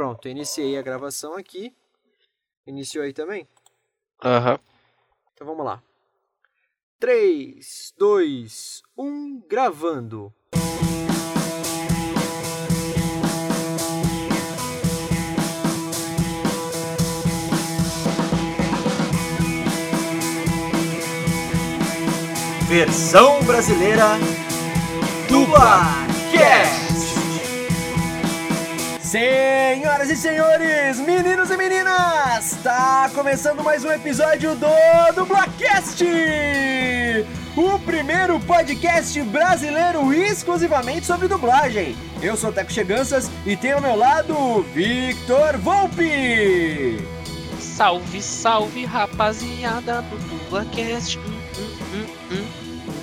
Pronto, iniciei a gravação aqui. Iniciou aí também? Aham. Então vamos lá. 3, 2, 1, gravando. Versão brasileira Dublacast. Senhoras e senhores, meninos e meninas, está começando mais um episódio do Dublacast, o primeiro podcast brasileiro exclusivamente sobre dublagem. Eu sou o Teco Cheganças e tenho ao meu lado o Victor Volpe. Salve, salve, rapaziada do Dublacast.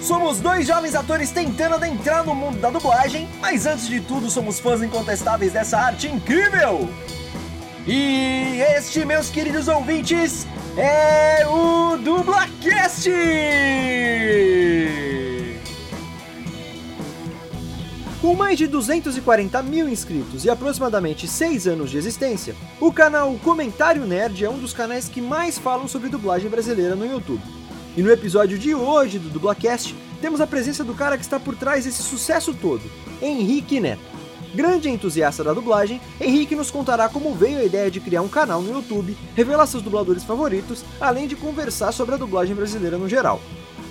Somos dois jovens atores tentando adentrar no mundo da dublagem, mas antes de tudo somos fãs incontestáveis dessa arte incrível! E este, meus queridos ouvintes, é o Dublacast! Com mais de 240 mil inscritos e aproximadamente 6 anos de existência, o canal Comentário Nerd é um dos canais que mais falam sobre dublagem brasileira no YouTube. E no episódio de hoje do Dublacast, temos a presença do cara que está por trás desse sucesso todo, Henrique Neto. Grande entusiasta da dublagem, Henrique nos contará como veio a ideia de criar um canal no YouTube, revelar seus dubladores favoritos, além de conversar sobre a dublagem brasileira no geral.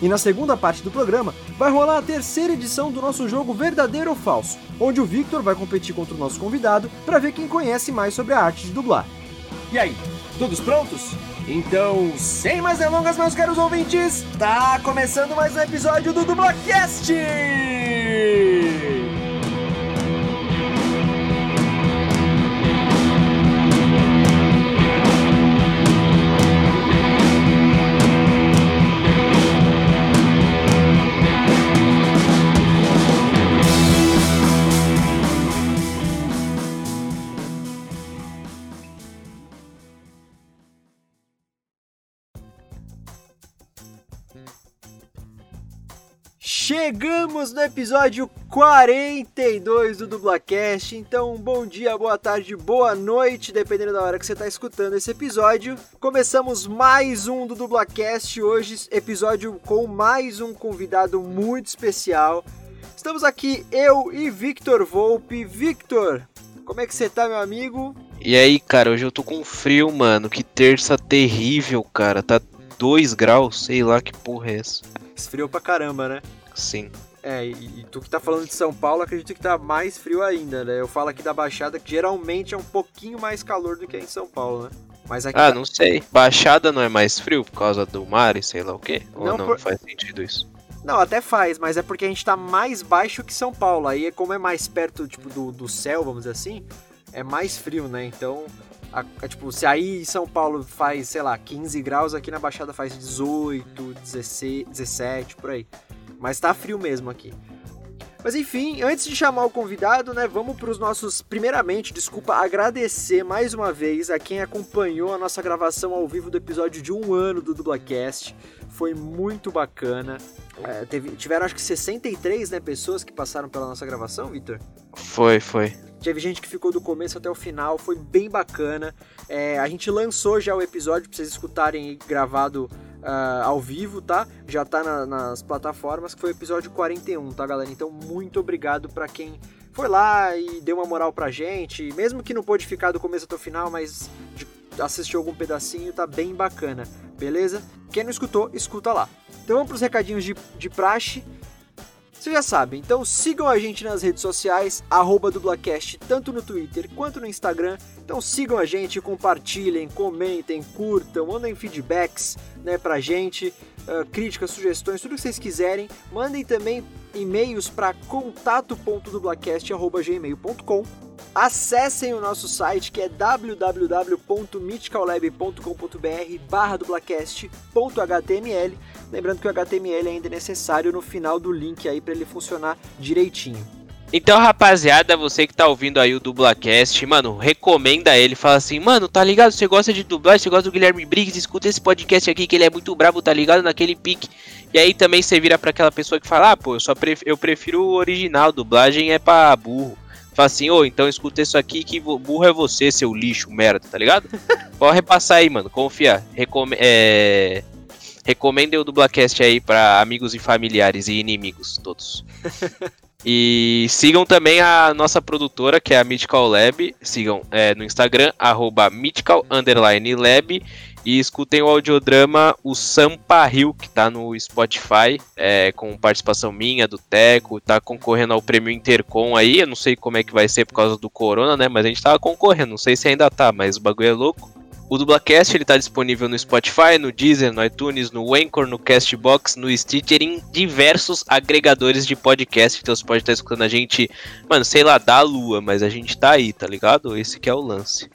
E na segunda parte do programa, vai rolar a terceira edição do nosso jogo Verdadeiro ou Falso, onde o Victor vai competir contra o nosso convidado para ver quem conhece mais sobre a arte de dublar. E aí, todos prontos? Então, sem mais delongas, meus caros ouvintes, tá começando mais um episódio do Dublacast! Chegamos no episódio 42 do Dublacast, então bom dia, boa tarde, boa noite, dependendo da hora que você está escutando esse episódio. Começamos mais um do Dublacast, hoje episódio com mais um convidado muito especial. Estamos aqui eu e Victor Volpe. Victor, como é que você tá, meu amigo? E aí, cara, hoje eu tô com frio, mano. Que terça terrível, cara. Tá 2 graus, sei lá que porra é essa. Esfriou pra caramba, né? Sim. É, e, tu que tá falando de São Paulo, acredito que tá mais frio ainda, né? Eu falo aqui da Baixada que geralmente é um pouquinho mais calor do que em São Paulo, né? Mas aqui Ah, tá- não sei. Baixada não é mais frio por causa do mar e sei lá o quê? Ou Não, não, por- faz sentido isso? Não, até faz, mas é porque a gente tá mais baixo que São Paulo. Aí, como é mais perto, tipo, do, do céu, vamos dizer assim, é mais frio, né? Então, a- a- tipo, se aí em São Paulo faz, sei lá, 15 graus, aqui na Baixada faz 18, 16, 17, por aí. Mas tá frio mesmo aqui. Mas enfim, antes de chamar o convidado, né, vamos para os nossos. Primeiramente, desculpa, agradecer mais uma vez a quem acompanhou a nossa gravação ao vivo do episódio de um ano do Dublacast. Foi muito bacana. É, teve- tiveram acho que 63 né, pessoas que passaram pela nossa gravação, Vitor. Foi, foi. Teve gente que ficou do começo até o final, foi bem bacana. É, a gente lançou já o episódio pra vocês escutarem gravado ah, ao vivo, tá? Já tá na- nas plataformas, que foi o episódio 41, tá, galera? Então, muito obrigado pra quem foi lá e deu uma moral pra gente. Mesmo que não pôde ficar do começo até o final, mas assistiu algum pedacinho, tá bem bacana, beleza? Quem não escutou, escuta lá. Então vamos pros recadinhos de, de praxe. Você já sabe, então sigam a gente nas redes sociais, arroba dublacast, tanto no Twitter quanto no Instagram. Então sigam a gente, compartilhem, comentem, curtam, mandem feedbacks né, pra gente, ah, críticas, sugestões, tudo que vocês quiserem. Mandem também e-mails para contato.dublacast.gmail.com Acessem o nosso site que é www.mythicallab.com.br barra dublacast.html Lembrando que o HTML ainda é necessário no final do link aí para ele funcionar direitinho. Então, rapaziada, você que tá ouvindo aí o Dublacast, mano, recomenda ele. Fala assim, mano, tá ligado? Você gosta de dublagem, você gosta do Guilherme Briggs, escuta esse podcast aqui que ele é muito brabo, tá ligado? Naquele pique. E aí também você vira pra aquela pessoa que fala, ah, pô, eu, só pref- eu prefiro o original, dublagem é pra burro. Fala assim, ô, oh, então escuta isso aqui que burro é você, seu lixo, merda, tá ligado? Pode repassar aí, mano, confia. Recome é... Recomendem o Dublacast aí para amigos e familiares e inimigos todos. E sigam também a nossa produtora, que é a Mythical Lab. Sigam é, no Instagram, arroba Mythical Lab. E escutem o audiodrama O Sampa Rio, que tá no Spotify, é, com participação minha, do Teco, tá concorrendo ao prêmio Intercom aí. Eu não sei como é que vai ser por causa do Corona, né? Mas a gente tava concorrendo, não sei se ainda tá, mas o bagulho é louco. O Dublacast ele tá disponível no Spotify, no Deezer, no iTunes, no Anchor, no Castbox, no Stitcher, em diversos agregadores de podcast. Então você pode estar escutando a gente, mano, sei lá, da lua, mas a gente tá aí, tá ligado? Esse que é o lance.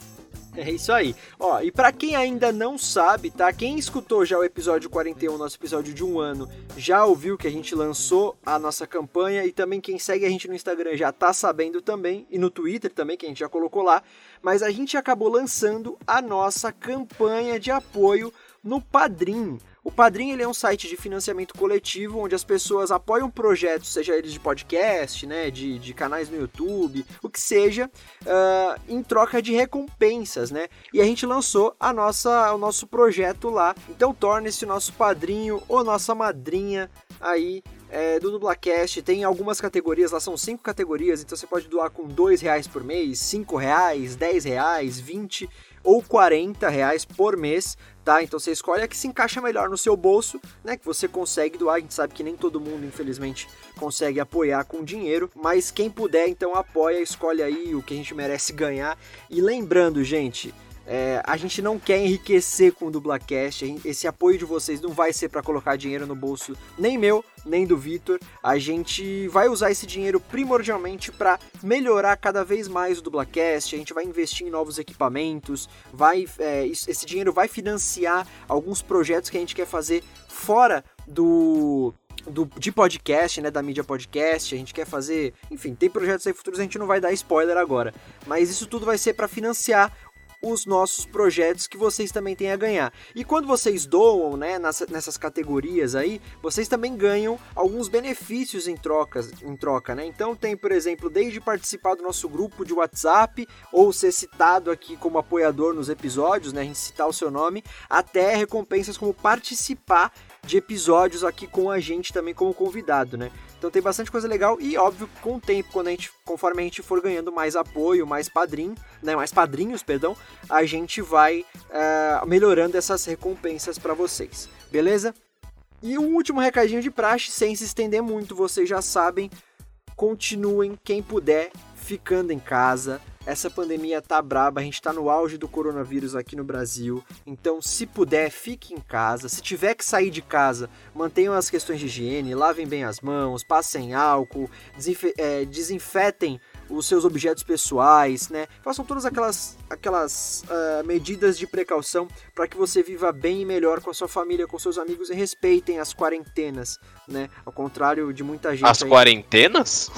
É isso aí. Ó, e para quem ainda não sabe, tá? Quem escutou já o episódio 41, nosso episódio de um ano, já ouviu que a gente lançou a nossa campanha e também quem segue a gente no Instagram já tá sabendo também e no Twitter também, que a gente já colocou lá, mas a gente acabou lançando a nossa campanha de apoio no Padrim. O Padrim ele é um site de financiamento coletivo onde as pessoas apoiam projetos, seja eles de podcast, né, de, de canais no YouTube, o que seja, uh, em troca de recompensas, né? E a gente lançou a nossa, o nosso projeto lá. Então torne-se nosso padrinho ou nossa madrinha aí é, do Dublacast. Tem algumas categorias, lá são cinco categorias, então você pode doar com dois reais por mês, cinco reais, dez reais, vinte ou 40 reais por mês, tá? Então você escolhe a que se encaixa melhor no seu bolso, né? Que você consegue doar. A gente sabe que nem todo mundo, infelizmente, consegue apoiar com dinheiro, mas quem puder, então apoia, escolhe aí o que a gente merece ganhar. E lembrando, gente, é, a gente não quer enriquecer com o Dublacast. Esse apoio de vocês não vai ser para colocar dinheiro no bolso nem meu, nem do Vitor. A gente vai usar esse dinheiro primordialmente para melhorar cada vez mais o Dublacast. A gente vai investir em novos equipamentos. Vai, é, esse dinheiro vai financiar alguns projetos que a gente quer fazer fora do do, de podcast, né, da mídia podcast, a gente quer fazer, enfim, tem projetos aí futuros, a gente não vai dar spoiler agora, mas isso tudo vai ser para financiar os nossos projetos que vocês também têm a ganhar. E quando vocês doam, né, nessas categorias aí, vocês também ganham alguns benefícios em, trocas, em troca, né? Então tem, por exemplo, desde participar do nosso grupo de WhatsApp ou ser citado aqui como apoiador nos episódios, né, a gente citar o seu nome, até recompensas como participar de episódios aqui com a gente também como convidado, né? Então tem bastante coisa legal e óbvio com o tempo, quando a gente, conforme a gente for ganhando mais apoio, mais padrinho, né, mais padrinhos, perdão, a gente vai uh, melhorando essas recompensas para vocês, beleza? E um último recadinho de praxe, sem se estender muito, vocês já sabem, continuem quem puder ficando em casa, essa pandemia tá braba, a gente tá no auge do coronavírus aqui no Brasil. Então, se puder, fique em casa. Se tiver que sair de casa, mantenham as questões de higiene, lavem bem as mãos, passem álcool, é, desinfetem os seus objetos pessoais, né? Façam todas aquelas, aquelas uh, medidas de precaução para que você viva bem e melhor com a sua família, com seus amigos e respeitem as quarentenas, né? Ao contrário de muita gente. As aí... quarentenas?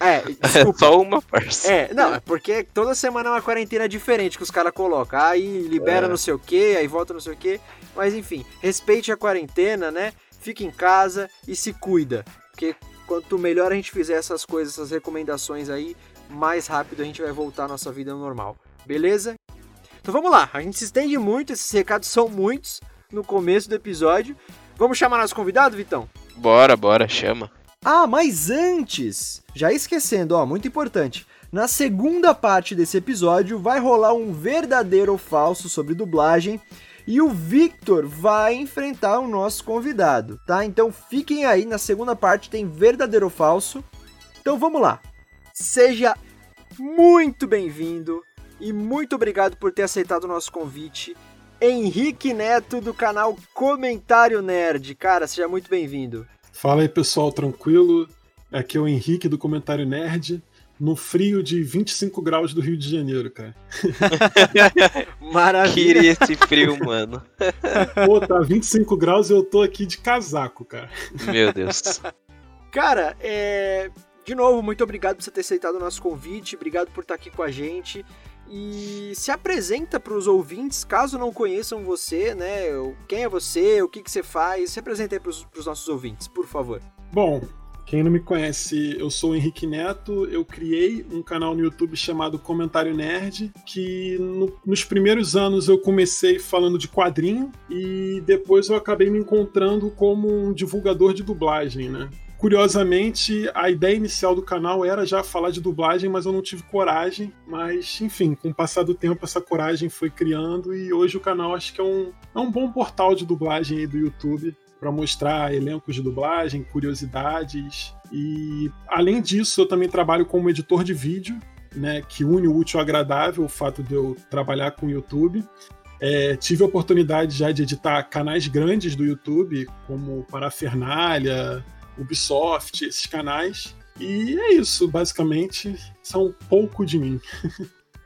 É, desculpa. só uma, parça. É, não, é porque toda semana é uma quarentena diferente que os caras colocam. Aí libera é. não sei o que, aí volta não sei o que. Mas enfim, respeite a quarentena, né? Fique em casa e se cuida. Porque quanto melhor a gente fizer essas coisas, essas recomendações aí, mais rápido a gente vai voltar à nossa vida normal. Beleza? Então vamos lá, a gente se estende muito, esses recados são muitos no começo do episódio. Vamos chamar nosso convidado, Vitão? Bora, bora, chama. Ah, mas antes, já esquecendo, ó, muito importante. Na segunda parte desse episódio vai rolar um verdadeiro ou falso sobre dublagem e o Victor vai enfrentar o nosso convidado, tá? Então fiquem aí, na segunda parte tem verdadeiro ou falso. Então vamos lá. Seja muito bem-vindo e muito obrigado por ter aceitado o nosso convite. Henrique Neto do canal Comentário Nerd. Cara, seja muito bem-vindo. Fala aí, pessoal, tranquilo? Aqui é o Henrique do Comentário Nerd, no frio de 25 graus do Rio de Janeiro, cara. Maravilha. Queria esse frio, mano. Pô, tá 25 graus e eu tô aqui de casaco, cara. Meu Deus. Cara, é de novo, muito obrigado por você ter aceitado o nosso convite, obrigado por estar aqui com a gente. E se apresenta para os ouvintes, caso não conheçam você, né? Quem é você, o que, que você faz, se apresenta aí para os nossos ouvintes, por favor. Bom, Quem não me conhece, eu sou o Henrique Neto. Eu criei um canal no YouTube chamado Comentário Nerd, que no, nos primeiros anos eu comecei falando de quadrinho e depois eu acabei me encontrando como um divulgador de dublagem, né? Curiosamente, a ideia inicial do canal era já falar de dublagem, mas eu não tive coragem. Mas, enfim, com o passar do tempo, essa coragem foi criando e hoje o canal acho que é um, é um bom portal de dublagem aí do YouTube para mostrar elencos de dublagem, curiosidades. E além disso, eu também trabalho como editor de vídeo, né, que une o útil ao agradável, o fato de eu trabalhar com o YouTube. É, tive a oportunidade já de editar canais grandes do YouTube, como Parafernália, Ubisoft, esses canais. E é isso, basicamente, são um pouco de mim.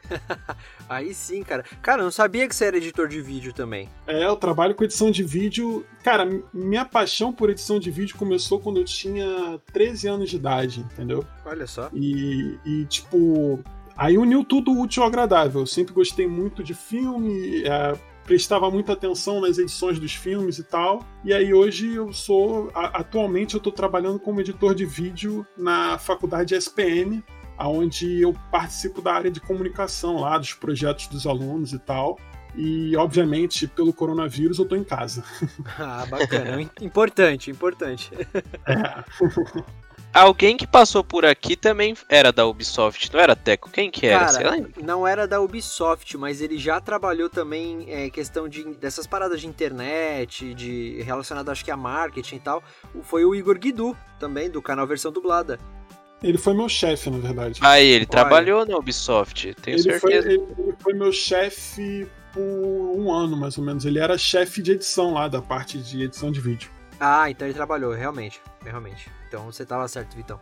Aí sim, cara. Cara, eu não sabia que você era editor de vídeo também. É, eu trabalho com edição de vídeo. Cara, minha paixão por edição de vídeo começou quando eu tinha 13 anos de idade, entendeu? Olha só. E, e tipo, aí uniu tudo útil ao agradável. Eu sempre gostei muito de filme, é, prestava muita atenção nas edições dos filmes e tal. E aí hoje eu sou, atualmente eu tô trabalhando como editor de vídeo na faculdade SPM, onde eu participo da área de comunicação lá, dos projetos dos alunos e tal. E, obviamente, pelo coronavírus, eu tô em casa. Ah, bacana. importante, importante. É. Alguém que passou por aqui também era da Ubisoft, não era Teco? Quem que era? Cara, não era da Ubisoft, mas ele já trabalhou também é, questão de dessas paradas de internet, de relacionado acho que a marketing e tal. Foi o Igor Guidu, também, do canal Versão Dublada. Ele foi meu chefe, na verdade. Ah, ele Olha. trabalhou na Ubisoft, tenho ele certeza. Foi, ele, ele foi meu chefe por um ano, mais ou menos. Ele era chefe de edição lá, da parte de edição de vídeo. Ah, então ele trabalhou, realmente. Realmente. Então você tava certo, Vitão.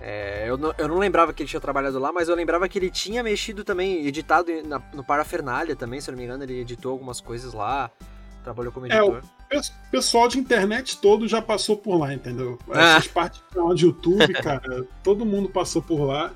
É, eu, não, eu não lembrava que ele tinha trabalhado lá, mas eu lembrava que ele tinha mexido também, editado na, no Parafernália também, se eu não me engano, ele editou algumas coisas lá, trabalhou como editor. É, o pessoal de internet todo já passou por lá, entendeu? Ah. Essas partes de YouTube, cara, todo mundo passou por lá.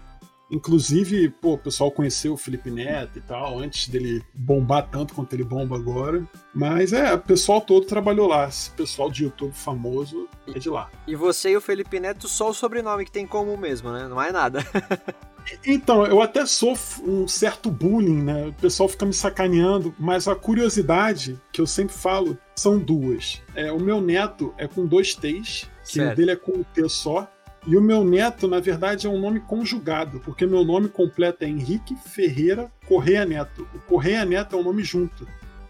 Inclusive, pô, o pessoal conheceu o Felipe Neto e tal, antes dele bombar tanto quanto ele bomba agora. Mas é, o pessoal todo trabalhou lá. Esse pessoal de YouTube famoso é de lá. E você e o Felipe Neto, só o sobrenome que tem comum mesmo, né? Não é nada. Então, eu até sofro um certo bullying, né? O pessoal fica me sacaneando, mas a curiosidade que eu sempre falo são duas. É, o meu neto é com dois T's, que o dele é com um T só. E o meu neto, na verdade, é um nome conjugado, porque meu nome completo é Henrique Ferreira Correia Neto. O Correia Neto é um nome junto.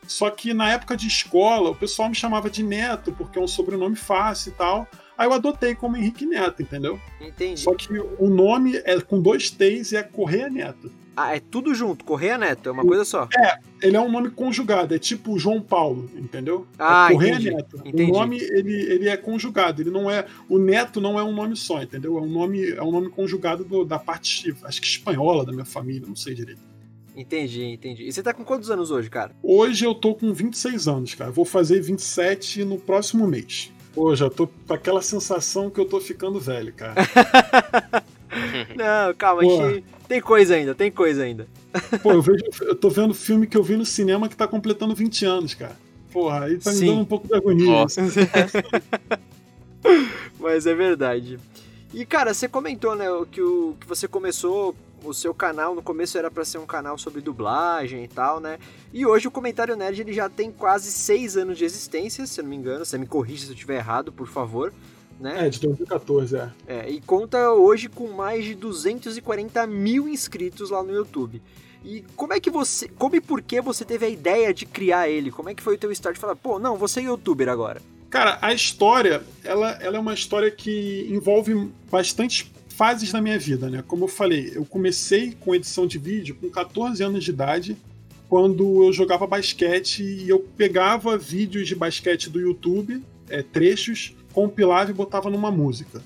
Só que na época de escola, o pessoal me chamava de Neto, porque é um sobrenome fácil e tal. Aí eu adotei como Henrique Neto, entendeu? Entendi. Só que o nome é com dois T's e é Correia Neto. Ah, é tudo junto, Correia Neto, é uma coisa só. É, ele é um nome conjugado, é tipo João Paulo, entendeu? É ah, é Correia entendi, Neto. Entendi. O nome ele, ele é conjugado, ele não é. O Neto não é um nome só, entendeu? É um nome, é um nome conjugado do, da parte, acho que espanhola da minha família, não sei direito. Entendi, entendi. E você tá com quantos anos hoje, cara? Hoje eu tô com 26 anos, cara. Vou fazer 27 no próximo mês. Pô, já tô com aquela sensação que eu tô ficando velho, cara. Não, calma, gente, tem coisa ainda, tem coisa ainda. Pô, eu, vejo, eu tô vendo filme que eu vi no cinema que tá completando 20 anos, cara. Porra, aí tá Sim. me dando um pouco de agonia. Nossa. Mas é verdade. E, cara, você comentou, né, que, o, que você começou o seu canal no começo era para ser um canal sobre dublagem e tal, né? E hoje o Comentário Nerd ele já tem quase seis anos de existência, se eu não me engano. Você me corrija se eu estiver errado, por favor. Né? É, de 2014, é. É, e conta hoje com mais de 240 mil inscritos lá no YouTube. E como é que você. Como e por que você teve a ideia de criar ele? Como é que foi o teu start de falar, pô, não, você é youtuber agora? Cara, a história, ela, ela é uma história que envolve bastante fases na minha vida, né? Como eu falei, eu comecei com edição de vídeo com 14 anos de idade, quando eu jogava basquete e eu pegava vídeos de basquete do YouTube, é, trechos, compilava e botava numa música.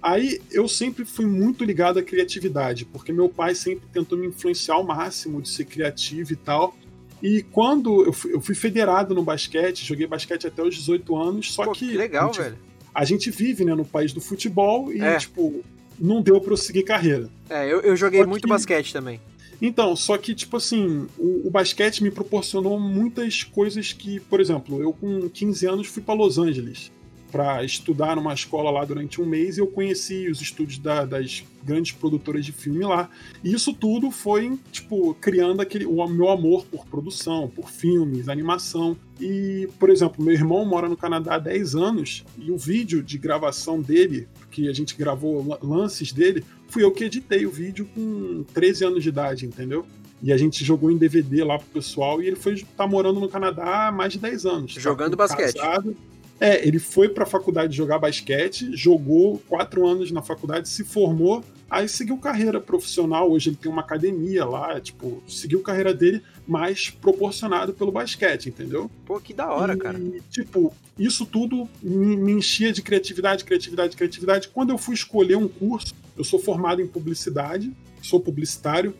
Aí eu sempre fui muito ligado à criatividade, porque meu pai sempre tentou me influenciar ao máximo de ser criativo e tal. E quando eu fui, eu fui federado no basquete, joguei basquete até os 18 anos, só Pô, que. que legal, a gente, velho. A gente vive né, no país do futebol e, É. tipo, não deu pra eu seguir carreira. É, eu, eu joguei Só muito que- basquete também. Então, só que, tipo assim, o, o basquete me proporcionou muitas coisas que, por exemplo, eu com 15 anos fui pra Los Angeles. Para estudar numa escola lá durante um mês e eu conheci os estúdios da, das grandes produtoras de filme lá. E isso tudo foi, tipo, criando aquele, o meu amor por produção, por filmes, animação. E, por exemplo, meu irmão mora no Canadá há 10 anos e o vídeo de gravação dele, que a gente gravou lances dele, fui eu que editei o vídeo com 13 anos de idade, entendeu? E a gente jogou em DVD lá pro pessoal e ele foi tá morando no Canadá há mais de 10 anos. Jogando tá basquete. Casado. É, ele foi pra faculdade jogar basquete, jogou quatro anos na faculdade, se formou, aí seguiu carreira profissional. Hoje ele tem uma academia lá, tipo, seguiu carreira dele, mais proporcionado pelo basquete, entendeu? Pô, que da hora, e, cara. Tipo, isso tudo me, me enchia de criatividade, criatividade, criatividade. Quando eu fui escolher um curso, eu sou formado em publicidade, sou publicitário,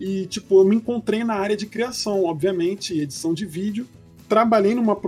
e, tipo, eu me encontrei na área de criação, obviamente, edição de vídeo. Trabalhei numa.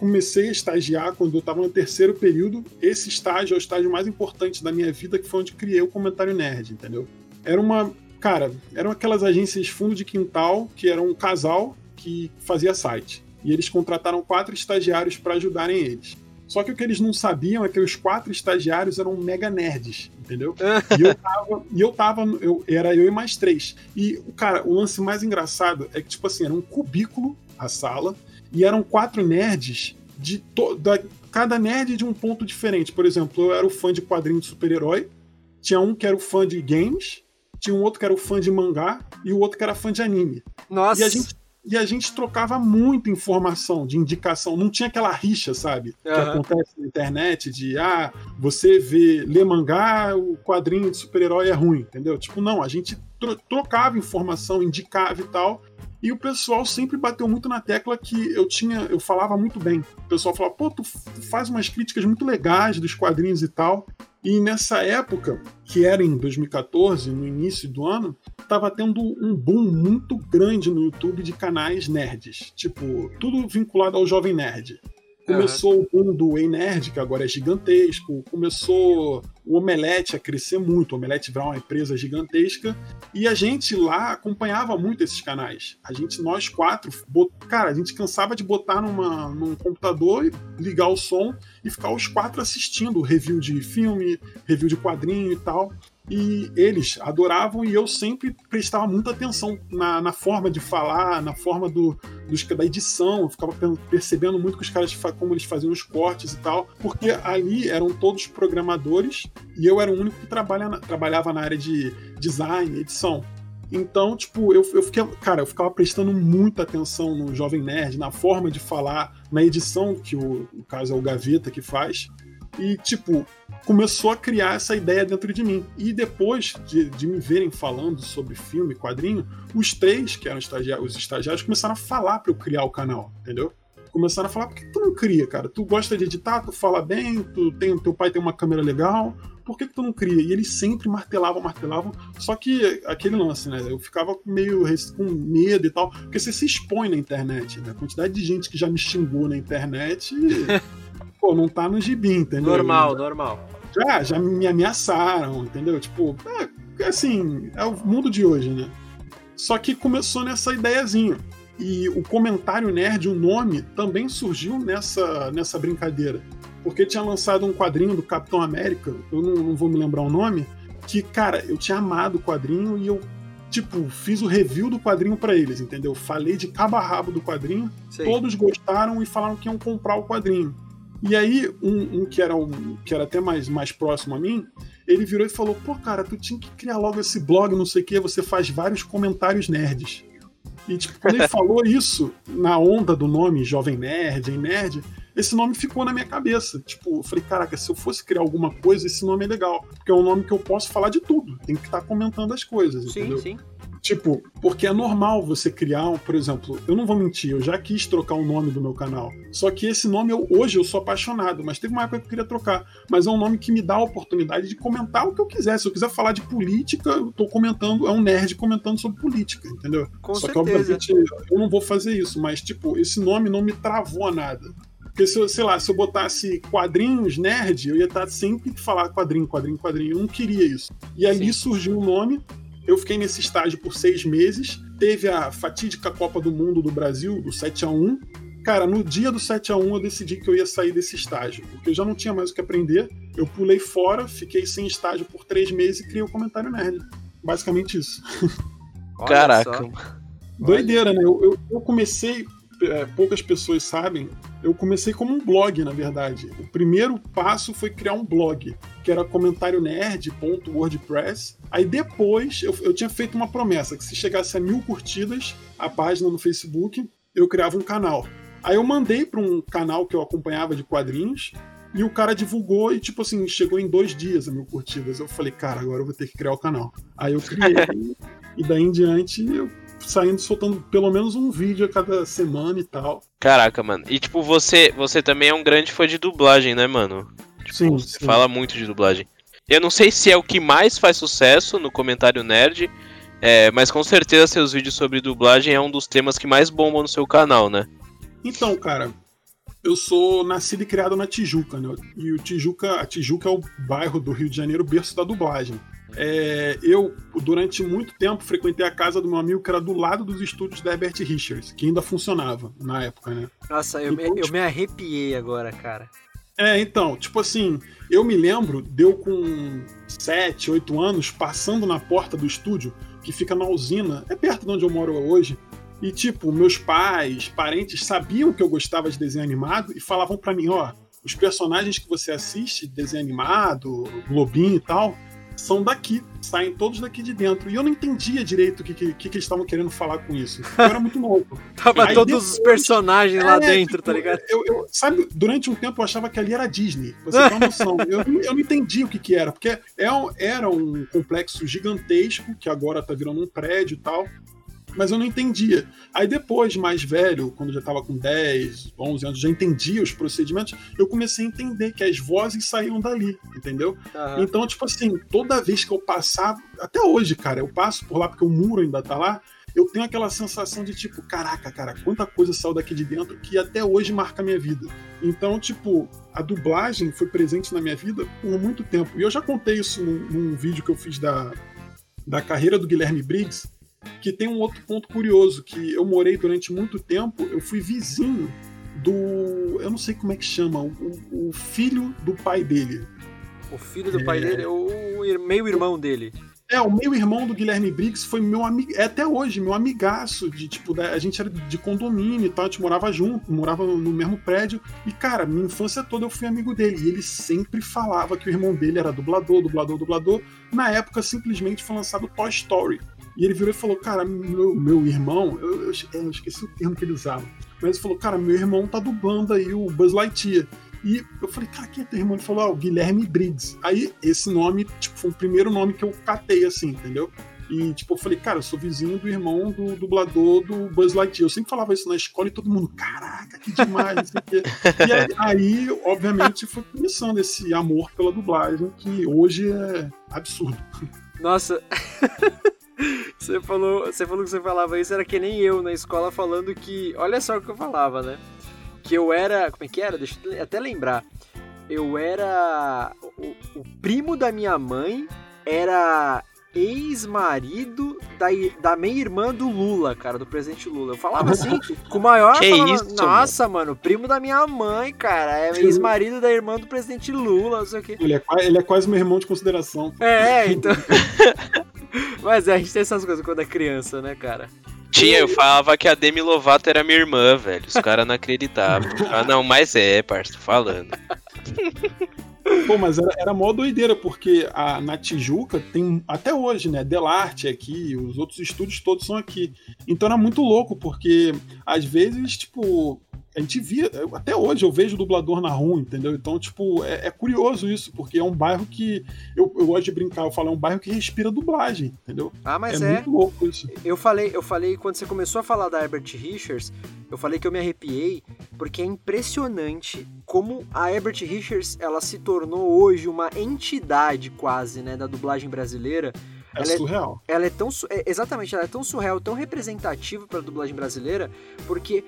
Comecei a estagiar quando eu estava no terceiro período. Esse estágio é o estágio mais importante da minha vida, que foi onde criei o Comentário Nerd, entendeu? Era uma. Cara, eram aquelas agências fundo de quintal, que era um casal que fazia site. E eles contrataram quatro estagiários para ajudarem eles. Só que o que eles não sabiam é que os quatro estagiários eram mega nerds, entendeu? e eu tava, e eu tava eu, era eu e mais três. E, cara, o lance mais engraçado é que, tipo assim, era um cubículo a sala, e eram quatro nerds de to, da, cada nerd de um ponto diferente. Por exemplo, eu era o fã de quadrinho de super-herói, tinha um que era o fã de games, tinha um outro que era o fã de mangá e o outro que era fã de anime. Nossa. E a gente e a gente trocava muita informação de indicação. Não tinha aquela rixa, sabe? Que Aham. acontece na internet de ah, você vê, lê mangá, o quadrinho de super-herói é ruim, entendeu? Tipo, não, a gente tro- trocava informação, indicava e tal. E o pessoal sempre bateu muito na tecla que eu tinha, eu falava muito bem. O pessoal falava, pô, tu, faz umas críticas muito legais dos quadrinhos e tal. E nessa época, que era em 2014, no início do ano, tava tendo um boom muito grande no YouTube de canais nerds. Tipo, tudo vinculado ao Jovem Nerd. Começou o boom do Ei Nerd, que agora é gigantesco. Começou o Omelete a crescer muito. O Omelete virar uma empresa gigantesca. E a gente lá acompanhava muito esses canais. A gente, nós quatro, bot... cara, a gente cansava de botar numa, num computador ligar o som e ficar os quatro assistindo review de filme, review de quadrinho e tal. E eles adoravam e eu sempre prestava muita atenção na, na forma de falar, na forma do, da edição. Eu ficava pe- percebendo muito que os caras, como eles faziam os cortes e tal, porque ali eram todos programadores e eu era o único que trabalha trabalhava na área de design, edição. Então, tipo, eu, eu fiquei, cara, eu ficava prestando muita atenção no Jovem Nerd, na forma de falar, na edição, que o, no caso é o Gaveta que faz. E, tipo, começou a criar essa ideia dentro de mim. E depois de, de me verem falando sobre filme, quadrinho, os três, que eram estagiários, os estagiários, começaram a falar para eu criar o canal, entendeu? Começaram a falar, por que tu não cria, cara? Tu gosta de editar, tu fala bem, tu tem, teu pai tem uma câmera legal, por que, que tu não cria? E eles sempre martelavam, martelavam, só que aquele lance, né? Eu ficava meio com medo e tal, porque você se expõe na internet, né? A quantidade de gente que já me xingou na internet, pô, não tá no gibi, entendeu? Normal, normal. já, já me ameaçaram, entendeu? Tipo, é, assim, é o mundo de hoje, né? Só que começou nessa ideiazinha. E o comentário nerd, o nome, também surgiu nessa, nessa brincadeira. Porque tinha lançado um quadrinho do Capitão América, eu não, não vou me lembrar o nome, que, cara, eu tinha amado o quadrinho e eu, tipo, fiz o review do quadrinho pra eles, entendeu? Falei de cabo a rabo do quadrinho, Sei. todos gostaram e falaram que iam comprar o quadrinho. E aí, um, um que, era um, que era até mais, mais próximo a mim, ele virou e falou: Pô, cara, tu tinha que criar logo esse blog, não sei o que, você faz vários comentários nerds. E, tipo, quando ele falou isso, na onda do nome Jovem Nerd, em Nerd, esse nome ficou na minha cabeça. Tipo, eu falei: Caraca, se eu fosse criar alguma coisa, esse nome é legal. Porque é um nome que eu posso falar de tudo. Tem que estar comentando as coisas, Sim, entendeu? sim. Tipo, porque é normal você criar, um, por exemplo, eu não vou mentir, eu já quis trocar o nome do meu canal. Só que esse nome, eu, hoje eu sou apaixonado, mas teve uma época que eu queria trocar. Mas é um nome que me dá a oportunidade de comentar o que eu quiser. Se eu quiser falar de política, eu tô comentando, é um nerd comentando sobre política, entendeu? Com Só certeza. que, obviamente, eu não vou fazer isso, mas, tipo, esse nome não me travou a nada. Porque se eu, sei lá, se eu botasse quadrinhos nerd, eu ia estar sempre que falar quadrinho, quadrinho, quadrinho. Eu não queria isso. E ali Sim. surgiu o nome. Eu fiquei nesse estágio por seis meses. Teve a fatídica Copa do Mundo do Brasil, do 7 a 1 Cara, no dia do 7 a 1 eu decidi que eu ia sair desse estágio, porque eu já não tinha mais o que aprender. Eu pulei fora, fiquei sem estágio por três meses e criei o comentário nerd. Basicamente isso. Caraca. Doideira, né? Eu, eu, eu comecei, é, poucas pessoas sabem, eu comecei como um blog, na verdade. O primeiro passo foi criar um blog, que era comentário nerd.wordpress. Aí depois eu, eu tinha feito uma promessa, que se chegasse a mil curtidas, a página no Facebook, eu criava um canal. Aí eu mandei para um canal que eu acompanhava de quadrinhos, e o cara divulgou e, tipo assim, chegou em dois dias a mil curtidas. Eu falei, cara, agora eu vou ter que criar o canal. Aí eu criei, e daí em diante eu saindo soltando pelo menos um vídeo a cada semana e tal. Caraca, mano. E tipo, você, você também é um grande fã de dublagem, né, mano? Tipo, sim, você sim. fala muito de dublagem. Eu não sei se é o que mais faz sucesso no comentário nerd, é, mas com certeza seus vídeos sobre dublagem é um dos temas que mais bombam no seu canal, né? Então, cara, eu sou nascido e criado na Tijuca, né? E o Tijuca, a Tijuca é o bairro do Rio de Janeiro, berço da dublagem. É, eu, durante muito tempo, frequentei a casa do meu amigo que era do lado dos estúdios da Herbert Richards, que ainda funcionava na época, né? Nossa, eu, me, Então, eu tipo- me arrepiei agora, cara. É, então, tipo assim, eu me lembro, deu com 7, 8 anos, passando na porta do estúdio, que fica na usina, é perto de onde eu moro hoje. E, tipo, meus pais, parentes sabiam que eu gostava de desenho animado e falavam pra mim: ó, os personagens que você assiste, desenho animado, Globinho e tal, são daqui, saem todos daqui de dentro. E eu não entendia direito o que, que, que eles estavam querendo falar com isso. Eu era muito novo. Tava Aí todos depois- os personagens lá É, dentro, tipo, tá ligado? Eu, eu- sabe, durante um tempo eu achava que ali era Disney, você ter uma noção. eu, eu não entendi o que, que era, porque é era um complexo gigantesco, que agora tá virando um prédio e tal, mas eu não entendia. Aí depois, mais velho, quando eu já tava com 10, 11 anos, já entendia os procedimentos, eu comecei a entender que as vozes saíam dali, entendeu? Aham. Então, tipo assim, toda vez que eu passava, até hoje, cara, eu passo por lá porque o muro ainda tá lá, eu tenho aquela sensação de tipo, caraca, cara, quanta coisa saiu daqui de dentro que até hoje marca a minha vida. Então, tipo, a dublagem foi presente na minha vida por muito tempo. E eu já contei isso num, num vídeo que eu fiz da, da carreira do Guilherme Briggs, que tem um outro ponto curioso, que eu morei durante muito tempo, eu fui vizinho do. Eu não sei como é que chama, o, o filho do pai dele. O filho do pai dele, o, o meio irmão dele. É, o meu irmão do Guilherme Briggs foi meu amigo, é até hoje, meu amigaço, de tipo, da- a gente era de condomínio e tal, a gente morava junto, morava no mesmo prédio. E, cara, minha infância toda eu fui amigo dele. E ele sempre falava que o irmão dele era dublador, dublador, dublador. Na época, simplesmente foi lançado Toy Story. E ele virou e falou, cara, meu, meu irmão, eu, eu- eu esqueci o termo que ele usava. Mas ele falou, cara, meu irmão tá dublando aí o Buzz Lightyear. E eu falei, cara, quem é teu irmão? Ele falou, ah, o Guilherme Briggs. Aí esse nome, tipo, foi o primeiro nome que eu catei, assim, entendeu? E, tipo, eu falei, cara, eu sou vizinho do irmão do dublador do Buzz Lightyear. Eu sempre falava isso na escola e todo mundo, caraca, que demais. E aí, aí, obviamente, foi começando esse amor pela dublagem, que hoje é absurdo. Nossa. Você falou, você falou que você falava isso, era que nem eu na escola falando que. Olha só o que eu falava, né? Que eu era. Como é que era? Deixa eu até lembrar. Eu era. O, o primo da minha mãe era ex-marido da, da meia-irmã do Lula, cara, do presidente Lula. Eu falava assim, com o maior. Que falava, isso, Nossa, mano, primo da minha mãe, cara. É ex-marido da irmã do presidente Lula, não sei o quê. Ele é, ele é quase meu irmão de consideração. É, então. Mas é, a gente tem essas coisas quando é criança, né, cara? Tinha, eu falava que a Demi Lovato era minha irmã, velho. Os caras não acreditavam. Ah, não, mas é, parça, tô falando. Pô, mas era, era mó doideira, porque a, na Tijuca tem, até hoje, né? Delarte é aqui, os outros estúdios todos são aqui. Então era muito louco, porque às vezes, tipo, a gente via, até hoje eu vejo dublador na rua, entendeu? Então, tipo, é, é curioso isso, porque é um bairro que, eu, eu gosto de brincar, eu falo, é um bairro que respira dublagem, entendeu? Ah, mas é, é. muito louco isso. Eu falei, eu falei, quando você começou a falar da Herbert Richards, eu falei que eu me arrepiei, porque é impressionante como a Herbert Richards, ela se tornou hoje uma entidade quase, né, da dublagem brasileira. É Ela é- surreal. Ela é tão, é, exatamente, ela é tão surreal, tão representativa para a dublagem brasileira, porque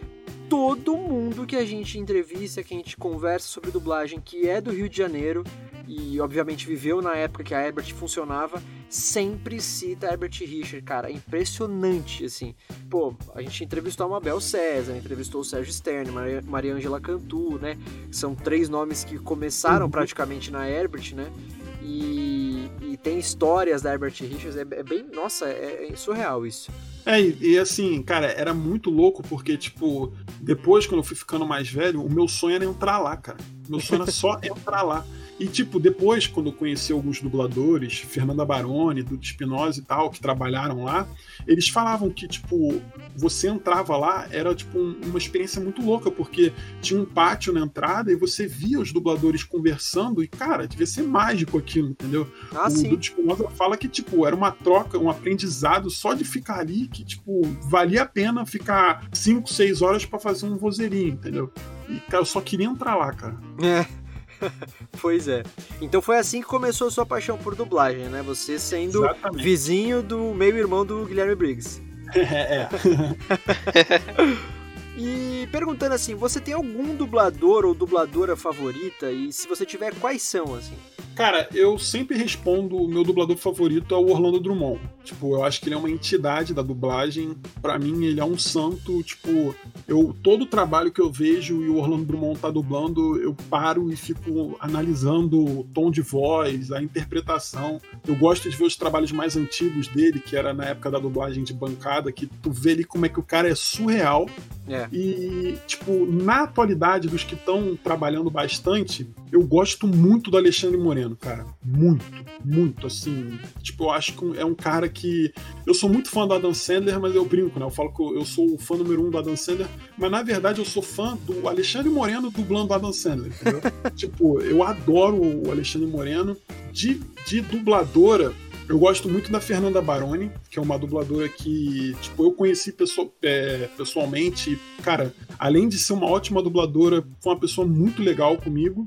todo mundo que a gente entrevista, que a gente conversa sobre dublagem, que é do Rio de Janeiro, e obviamente viveu na época que a Herbert funcionava, sempre cita Herbert Richard, cara, é impressionante, assim. Pô, a gente entrevistou a Mabel César, entrevistou o Sérgio Stern, Maria, Maria Angela Cantu, né? São três nomes que começaram uhum. praticamente na Herbert, né? E, e, tem histórias da Herbert Richards, é, é bem. Nossa, é, é, surreal isso. É, e, e, assim, cara, era muito louco porque, tipo, depois, quando eu fui ficando mais velho, o meu sonho era entrar lá, cara. Meu sonho era só entrar lá. E, tipo, depois, quando eu conheci alguns dubladores, Fernanda Baroni, Dudu Espinosa e tal, que trabalharam lá, eles falavam que, tipo, você entrava lá, era, tipo, um, uma experiência muito louca, porque tinha um pátio na entrada e você via os dubladores conversando e, cara, devia ser mágico aquilo, entendeu? Ah, o sim. Espinosa fala que, tipo, era uma troca, um aprendizado só de ficar ali, que, tipo, valia a pena ficar 5, 6 horas para fazer um vozerinho, entendeu? E, cara, eu só queria entrar lá, cara. É. pois é. Então foi assim que começou a sua paixão por dublagem, né? Você sendo Exatamente. vizinho do meio-irmão do Guilherme Briggs. é. E perguntando assim, você tem algum dublador ou dubladora favorita? E se você tiver, quais são, assim? Cara, eu sempre respondo o meu dublador favorito é o Orlando Drummond. Tipo, eu acho que ele é uma entidade da dublagem. Para mim, ele é um santo. Tipo, eu todo o trabalho que eu vejo e o Orlando Drummond tá dublando, eu paro e fico analisando o tom de voz, a interpretação. Eu gosto de ver os trabalhos mais antigos dele, que era na época da dublagem de bancada, que tu vê ali como é que o cara é surreal. É. E, tipo, na atualidade, dos que estão trabalhando bastante, eu gosto muito do Alexandre Moreno, cara. Muito, muito, assim. Tipo, eu acho que é um cara que. Eu sou muito fã do Adam Sandler, mas eu brinco, né? Eu falo que eu sou o fã número um do Adam Sandler, mas na verdade eu sou fã do Alexandre Moreno dublando o Adam Sandler, entendeu? tipo, eu adoro o Alexandre Moreno. De, de dubladora, eu gosto muito da Fernanda Baroni, que é uma dubladora que, tipo, eu conheci é, pessoalmente. Cara, além de ser uma ótima dubladora, foi uma pessoa muito legal comigo.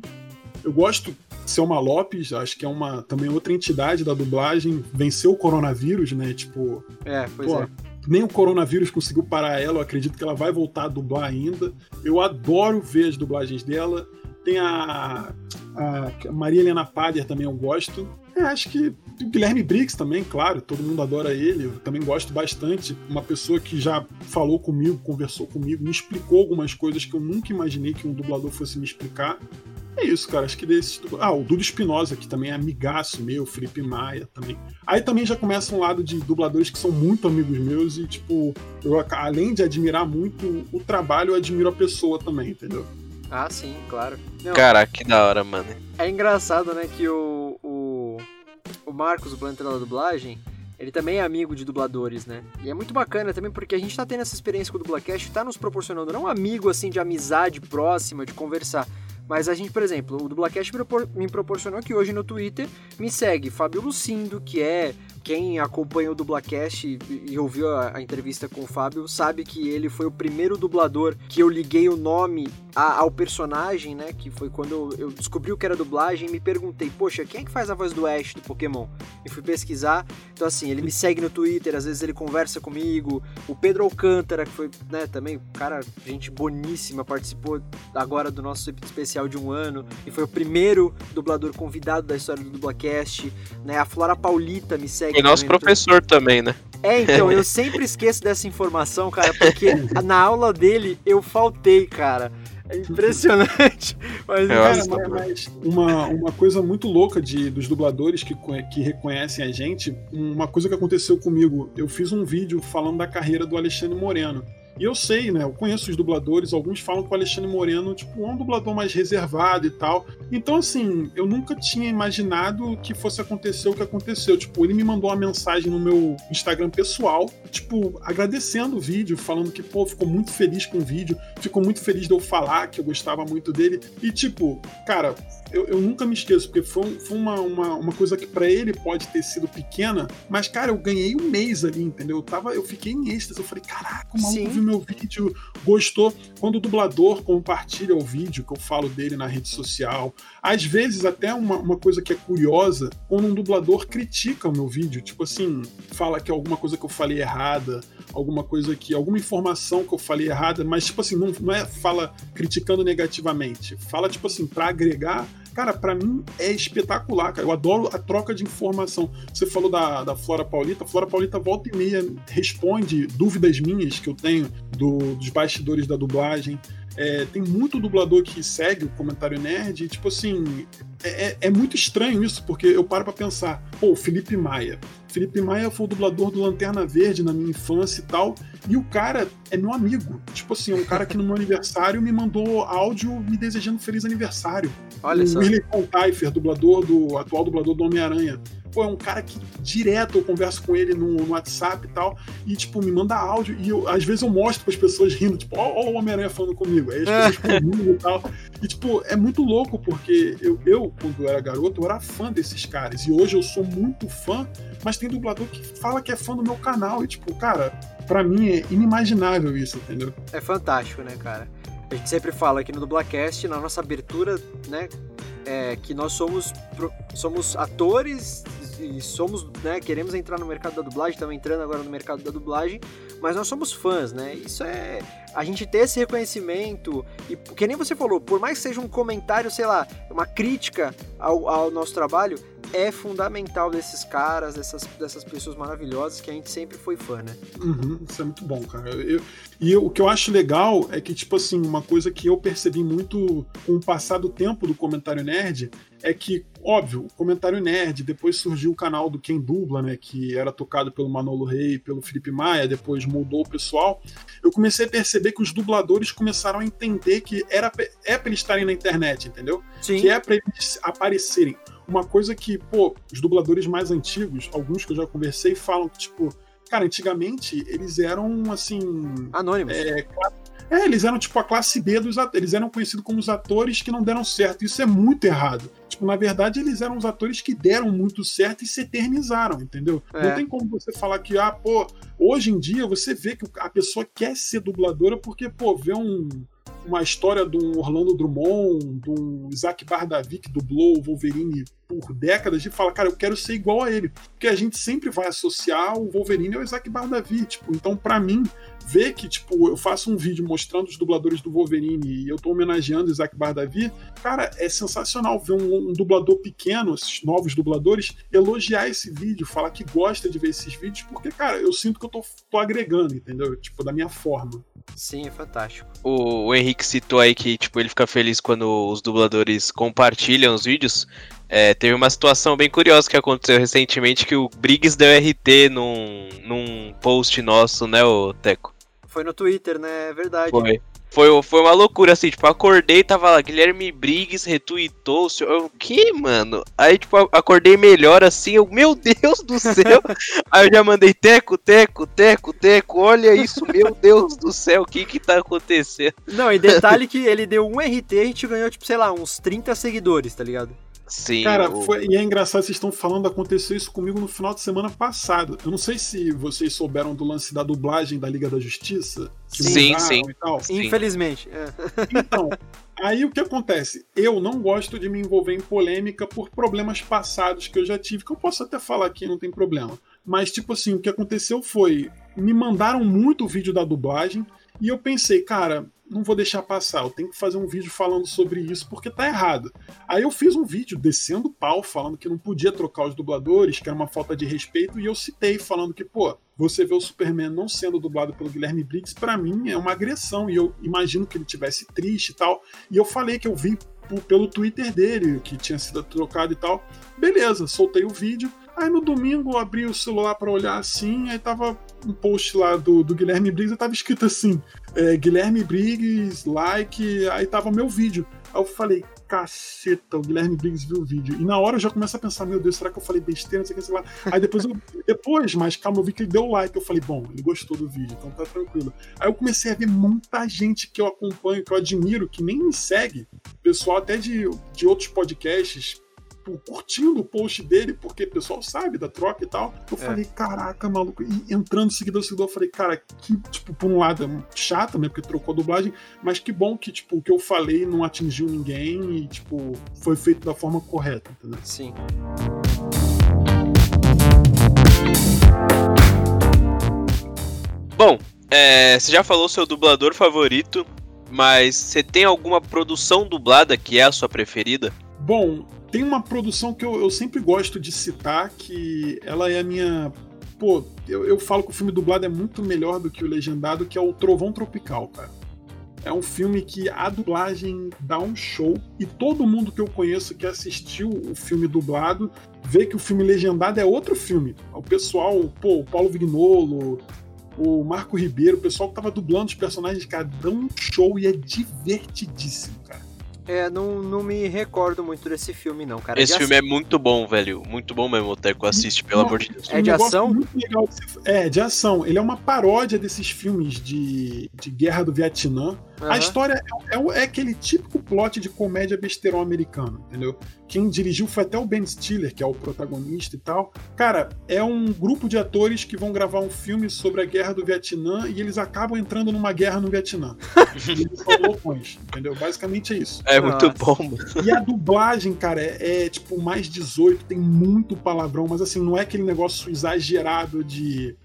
Eu gosto de Selma Lopes, acho que é uma também outra entidade da dublagem. Venceu o coronavírus, né? Tipo. É, pois pô, é nem o coronavírus conseguiu parar ela, eu acredito que ela vai voltar a dublar ainda. Eu adoro ver as dublagens dela. Tem a, a Maria Helena Pader também eu gosto. É, acho que o Guilherme Briggs também, claro, todo mundo adora ele, eu também gosto bastante. Uma pessoa que já falou comigo, conversou comigo, me explicou algumas coisas que eu nunca imaginei que um dublador fosse me explicar. É isso, cara. Acho que desse. Ah, o Dudu Espinosa, que também é amigaço meu, Felipe Maia também. Aí também já começa um lado de dubladores que são muito amigos meus e, tipo, eu, além de admirar muito o trabalho, eu admiro a pessoa também, entendeu? Ah, sim, claro. Não, Caraca, que da hora, mano. É engraçado, né, que o, o, Marcos, o planeta da dublagem, ele também é amigo de dubladores, né? E é muito bacana também porque a gente tá tendo essa experiência com o Dublacast, tá nos proporcionando não um amigo assim de amizade próxima, de conversar, mas a gente, por exemplo, o Dublacast me proporcionou que hoje no Twitter me segue Fábio Lucindo, que é quem acompanha o Dublacast e, e ouviu a, a, entrevista com o Fábio sabe que ele foi o primeiro dublador que eu liguei o nome a, ao personagem, né? Que foi quando eu, eu, descobri o que era dublagem e me perguntei, poxa, quem é que faz a voz do Ash do Pokémon? E fui pesquisar. Então, assim, ele me segue no Twitter, às vezes ele conversa comigo. O Pedro Alcântara, que foi, né, também, cara, gente boníssima, participou agora do nosso especial de um ano e foi o primeiro dublador convidado da história do Dublacast, né? A Flora Paulita me segue foi nosso professor também, né? É, então, eu sempre esqueço dessa informação, cara, porque na aula dele eu faltei, cara. É impressionante. Mas, cara, mas, mas uma, uma coisa muito louca de, dos dubladores que, que reconhecem a gente, uma coisa que aconteceu comigo, eu fiz um vídeo falando da carreira do Alexandre Moreno. E eu sei, né? Eu conheço os dubladores, alguns falam que o Alexandre Moreno, tipo, é um dublador mais reservado e tal. Então, assim, eu nunca tinha imaginado que fosse acontecer o que aconteceu. Tipo, ele me mandou uma mensagem no meu Instagram pessoal, tipo, agradecendo o vídeo, falando que, pô, ficou muito feliz com o vídeo, ficou muito feliz de eu falar que eu gostava muito dele. E, tipo, cara, eu, eu, nunca me esqueço, porque foi, foi uma, uma, uma, coisa que para ele pode ter sido pequena, mas, cara, eu ganhei um mês ali, entendeu? Eu, tava, eu fiquei em êxtase. Eu falei, caraca, o maluco viu meu vídeo, gostou. Quando o dublador compartilha o vídeo, que eu falo dele na rede social, às vezes até uma, uma coisa que é curiosa, quando um dublador critica o meu vídeo, tipo assim, fala que alguma coisa que eu falei errada, alguma coisa que, alguma informação que eu falei errada, mas tipo assim, não, não é fala criticando negativamente, fala tipo assim, para agregar Cara, para mim é espetacular, cara. Eu adoro a troca de informação. Você falou da, da Flora Paulita. Flora Paulita volta e meia responde dúvidas minhas que eu tenho do, dos bastidores da dublagem. É, tem muito dublador que segue o comentário nerd, e, tipo assim, é, é, é muito estranho isso, porque eu paro pra pensar, pô, Felipe Maia. Felipe Maia foi o dublador do Lanterna Verde na minha infância e tal, e o cara é meu amigo. Tipo assim, é um cara que no meu aniversário me mandou áudio me desejando feliz aniversário. Olha o só. William Contaifer, dublador do atual dublador do Homem-Aranha pô, é um cara que direto eu converso com ele no, no WhatsApp e tal, e, tipo, me manda áudio, e eu, às vezes eu mostro para as pessoas rindo, tipo, ó, ó o Homem-Aranha falando comigo, aí as pessoas comigo e tal. E, tipo, é muito louco, porque eu, eu, quando eu era garoto, eu era fã desses caras, e hoje eu sou muito fã, mas tem dublador que fala que é fã do meu canal, e, tipo, cara, para mim é inimaginável isso, entendeu? É fantástico, né, cara? A gente sempre fala aqui no Dublacast, na nossa abertura, né, é, que nós somos, somos atores e somos, né, queremos entrar no mercado da dublagem, estamos entrando agora no mercado da dublagem, mas nós somos fãs, né? Isso é a gente ter esse reconhecimento e que nem você falou, por mais que seja um comentário, sei lá, uma crítica ao, ao nosso trabalho, é fundamental desses caras, dessas, dessas pessoas maravilhosas que a gente sempre foi fã, né? Uhum, isso é muito bom, cara. Eu, e eu, o que eu acho legal é que, tipo assim, uma coisa que eu percebi muito com o passar do tempo do comentário nerd é que, óbvio, o comentário nerd, depois surgiu o canal do Quem Dubla, né? Que era tocado pelo Manolo Rey, pelo Felipe Maia, depois mudou o pessoal. Eu comecei a perceber que os dubladores começaram a entender que era, é pra eles estarem na internet, entendeu? Sim. Que é pra eles aparecerem. Uma coisa que, pô, os dubladores mais antigos, alguns que eu já conversei, falam que, tipo, cara, antigamente eles eram, assim. Anônimos. É, é, eles eram tipo a classe B dos atores. Eles eram conhecidos como os atores que não deram certo. Isso é muito errado. Tipo, na verdade, eles eram os atores que deram muito certo e se eternizaram, entendeu? É. Não tem como você falar que, ah, pô, hoje em dia você vê que a pessoa quer ser dubladora porque, pô, vê um uma história de um Orlando Drummond, de um Isaac Bardavi que dublou o Wolverine por décadas e fala, cara, eu quero ser igual a ele. Porque a gente sempre vai associar o Wolverine ao Isaac Bardavi, tipo, então para mim, ver que, tipo, eu faço um vídeo mostrando os dubladores do Wolverine e eu tô homenageando Isaac Bardavi, cara, é sensacional ver um, um dublador pequeno, esses novos dubladores, elogiar esse vídeo, falar que gosta de ver esses vídeos, porque, cara, eu sinto que eu tô, tô agregando, entendeu? Tipo, da minha forma. Sim, é fantástico. O, o Henrique citou aí que, tipo, ele fica feliz quando os dubladores compartilham os vídeos. É, teve uma situação bem curiosa que aconteceu recentemente que o Briggs deu RT num, num post nosso, né, o Teco? Foi no Twitter, né? É verdade. Foi. Foi, foi uma loucura, assim, tipo, acordei, tava lá, Guilherme Briggs retweetou, o senhor, eu, o que, mano? Aí, tipo, acordei melhor, assim, eu, meu Deus do céu! Aí eu já mandei, Teco, Teco, Teco, Teco, olha isso, meu Deus do céu, o que que tá acontecendo? Não, e detalhe que ele deu um RT e a gente ganhou, tipo, sei lá, uns 30 seguidores, tá ligado? Sim. Cara, o- foi, e é engraçado, vocês estão falando, aconteceu isso comigo no final de semana passado. Eu não sei se vocês souberam do lance da dublagem da Liga da Justiça. Sim, sim. E tal. Sim. Infelizmente. é. Então, aí o que acontece? Eu não gosto de me envolver em polêmica por problemas passados que eu já tive, que eu posso até falar aqui, não tem problema. Mas, tipo assim, o que aconteceu foi. Me mandaram muito o vídeo da dublagem e eu pensei, cara, não vou deixar passar, eu tenho que fazer um vídeo falando sobre isso porque tá errado. Aí eu fiz um vídeo descendo pau, falando que não podia trocar os dubladores, que era uma falta de respeito, e eu citei falando que, pô, você vê o Superman não sendo dublado pelo Guilherme Briggs, pra mim é uma agressão, e eu imagino que ele tivesse triste e tal. E eu falei que eu vi pelo Twitter dele que tinha sido trocado e tal. Beleza, soltei o vídeo. Aí no domingo eu abri o celular pra olhar assim, aí tava um post lá do, do Guilherme Briggs e tava escrito assim: é, Guilherme Briggs, like, aí tava meu vídeo. Aí eu falei, caceta, o Guilherme Briggs viu o vídeo. E na hora eu já começo a pensar, meu Deus, será que eu falei besteira, não sei o que, sei lá. Aí depois eu, depois, mas calma, eu vi que ele deu like. Eu falei, bom, ele gostou do vídeo, então tá tranquilo. Aí eu comecei a ver muita gente que eu acompanho, que eu admiro, que nem me segue, pessoal até de, de outros podcasts, tipo, curtindo o post dele, porque o pessoal sabe da troca e tal. Eu é. falei, caraca, maluco. E entrando seguidor, seguidor, eu falei, cara, que, tipo, por um lado é chato, né? Porque trocou a dublagem, mas que bom que, tipo, o que eu falei não atingiu ninguém e, tipo, foi feito da forma correta, entendeu? Sim. Bom, é, você já falou seu dublador favorito, mas você tem alguma produção dublada que é a sua preferida? Bom, tem uma produção que eu, eu sempre gosto de citar, que ela é a minha. Pô, eu, eu falo que o filme dublado é muito melhor do que o legendado, que é o Trovão Tropical, cara. É um filme que a dublagem dá um show e todo mundo que eu conheço que assistiu o filme dublado vê que o filme legendado é outro filme. O pessoal, pô, o Paulo Vignolo, o Marco Ribeiro, o pessoal que tava dublando os personagens, cara, dão um show e é divertidíssimo, cara. É, não, não me recordo muito desse filme, não, cara. Esse de filme ação. é muito bom, velho. Muito bom mesmo, o Teco assiste, pelo não, amor de Deus. É de ação? É, de ação. Ele é uma paródia desses filmes de, de guerra do Vietnã. Uhum. A história é, é, é, aquele típico plot de comédia besterol americano, entendeu? Quem dirigiu foi até o Ben Stiller, que é o protagonista e tal. Cara, é um grupo de atores que vão gravar um filme sobre a guerra do Vietnã e eles acabam entrando numa guerra no Vietnã. eles são loucões, entendeu? Basicamente é isso. É muito bom. Mano. E a dublagem, cara, é, é tipo mais 18, tem muito palavrão, mas assim, não é aquele negócio exagerado de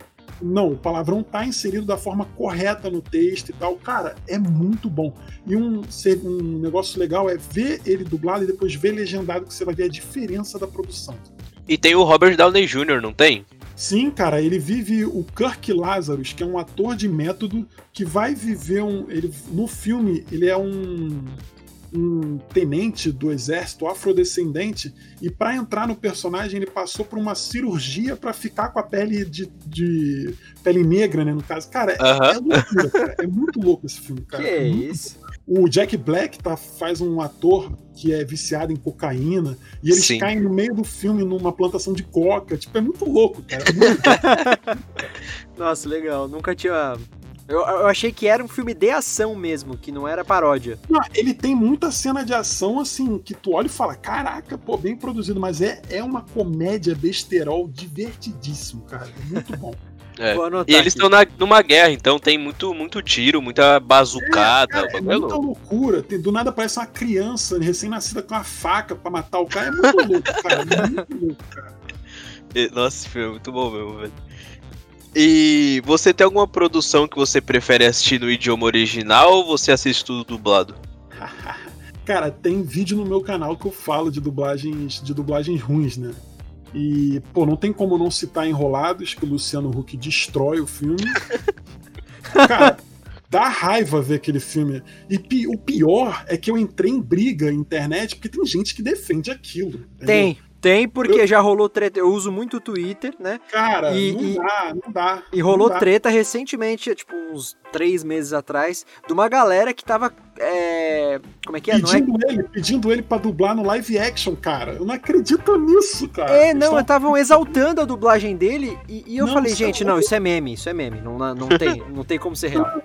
não, o palavrão tá inserido da forma correta no texto e tal. Cara, é muito bom. E um, um negócio legal é ver ele dublado e depois ver legendado, que você vai ver a diferença da produção. E tem o Robert Downey Jr., não tem? Sim, cara, ele vive o Kirk Lazarus, que é um ator de método que vai viver um. Ele, no filme, ele é um um tenente do exército afrodescendente e para entrar no personagem ele passou por uma cirurgia para ficar com a pele de, de, pele negra, né, no caso. Cara, uh -huh. é, é, loucura, cara. é muito louco esse filme, cara. Que é isso? O Jack Black tá, faz um ator que é viciado em cocaína e eles Sim. caem no meio do filme numa plantação de coca. Tipo, é muito louco, cara. É muito... Nossa, legal. Nunca tinha eu, eu, achei que era um filme de ação mesmo, que não era paródia. Não, ele tem muita cena de ação, assim, que tu olha e fala: caraca, pô, bem produzido, mas é, é uma comédia besterol divertidíssimo, cara. É muito bom. É. E eles estão numa guerra, então tem muito, muito tiro, muita bazucada. É, é muita loucura. Tem, do nada parece uma criança recém-nascida com uma faca pra matar o cara. É muito louco, cara. É muito louco, cara. Nossa, esse filme é muito bom mesmo, velho. E você tem alguma produção que você prefere assistir no idioma original ou você assiste tudo dublado? Cara, tem vídeo no meu canal que eu falo de dublagens, de dublagens ruins, né? E, pô, não tem como não citar Enrolados, que o Luciano Huck destrói o filme. Cara, dá raiva ver aquele filme. E pi o pior é que eu entrei em briga na internet porque tem gente que defende aquilo. Entendeu? Tem, tem, porque eu... já rolou treta. Eu uso muito o Twitter, né? Cara, e, não e, dá, não dá. E rolou dá. treta recentemente, tipo, uns três meses atrás, de uma galera que tava. É... Como é que é? Pedindo não é... ele, pedindo ele pra dublar no live action, cara. Eu não acredito nisso, cara. É, não, estavam exaltando a dublagem dele e, e eu não, falei, gente, é não, isso é meme, isso é meme. Não, não, tem, não tem como ser real.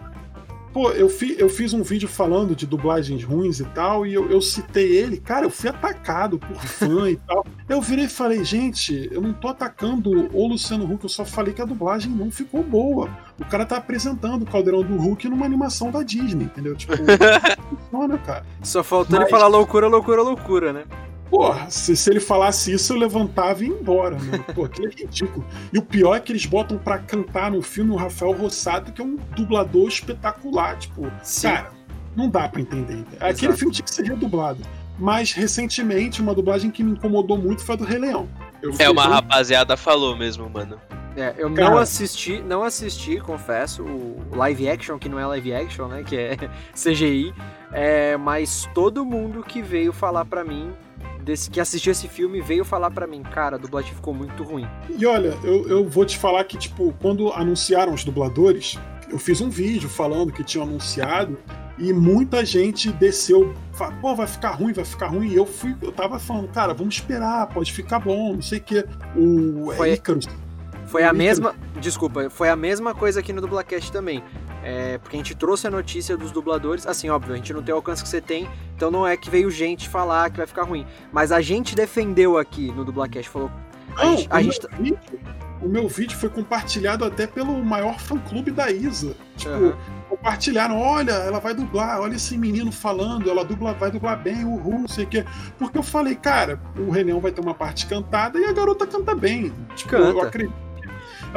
Pô, eu, fi, eu fiz um vídeo falando de dublagens ruins e tal, e eu, eu citei ele. Cara, eu fui atacado por fã e tal. Eu virei e falei, gente, eu não tô atacando o Luciano Huck, eu só falei que a dublagem não ficou boa. O cara tá apresentando o Caldeirão do Hulk numa animação da Disney, entendeu? Tipo, funciona, cara. Só faltou Mas... ele falar loucura, loucura, loucura, né? Porra, se, se ele falasse isso, eu levantava e ia embora, né? Pô, aquilo é ridículo. E o pior é que eles botam pra cantar no filme o Rafael Rossato, que é um dublador espetacular. Tipo, Sim. cara, não dá pra entender. Aquele Exato. filme tinha que ser redublado. Mas, recentemente, uma dublagem que me incomodou muito foi a do Rei Leão. é, uma rapaziada falou mesmo, mano. É, eu Cara, não assisti, não assisti, confesso, o live action, que não é live action, né? Que é CGI. É, mas todo mundo que veio falar pra mim desse que assistiu esse filme veio falar para mim, cara, a dublagem ficou muito ruim. E olha, eu, eu vou te falar que, tipo, quando anunciaram os dubladores, eu fiz um vídeo falando que tinham anunciado e muita gente desceu, falou, pô, vai ficar ruim, vai ficar ruim. E eu fui, eu tava falando, cara, vamos esperar, pode ficar bom, não sei o que. O foi, Icarus. Foi a mesma. Desculpa, foi a mesma coisa aqui no Dublacast também. É, porque a gente trouxe a notícia dos dubladores. Assim, óbvio, a gente não tem o alcance que você tem, então não é que veio gente falar que vai ficar ruim. Mas a gente defendeu aqui no Dublacast, falou. A não, gente, a o, gente... Meu vídeo, o meu vídeo foi compartilhado até pelo maior fã-clube da Isa. Tipo, uhum. compartilharam, olha, ela vai dublar, olha esse menino falando, ela dubla, vai dublar bem, uhul, não sei o quê. Porque eu falei, cara, o Rei vai ter uma parte cantada e a garota canta bem. Tipo, canta. eu acredito,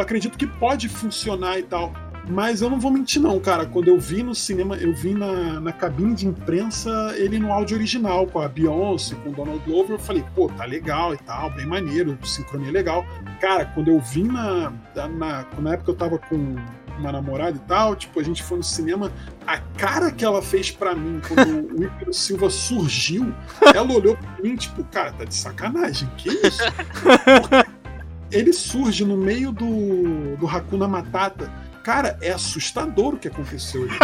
acredito que pode funcionar e tal. Mas eu não vou mentir, não, cara. Quando eu vi no cinema, eu vi na, na cabine de imprensa ele no áudio original, com a Beyoncé, com o Donald Glover. Eu falei, pô, tá legal e tal, bem maneiro, sincronia legal. Cara, quando eu vi na, na. Na época eu tava com uma namorada e tal, tipo, a gente foi no cinema, a cara que ela fez para mim quando o Ícaro Silva surgiu, ela olhou pra mim, tipo, cara, tá de sacanagem, que isso? ele surge no meio do, do Hakuna Matata Cara, é assustador o que aconteceu ali.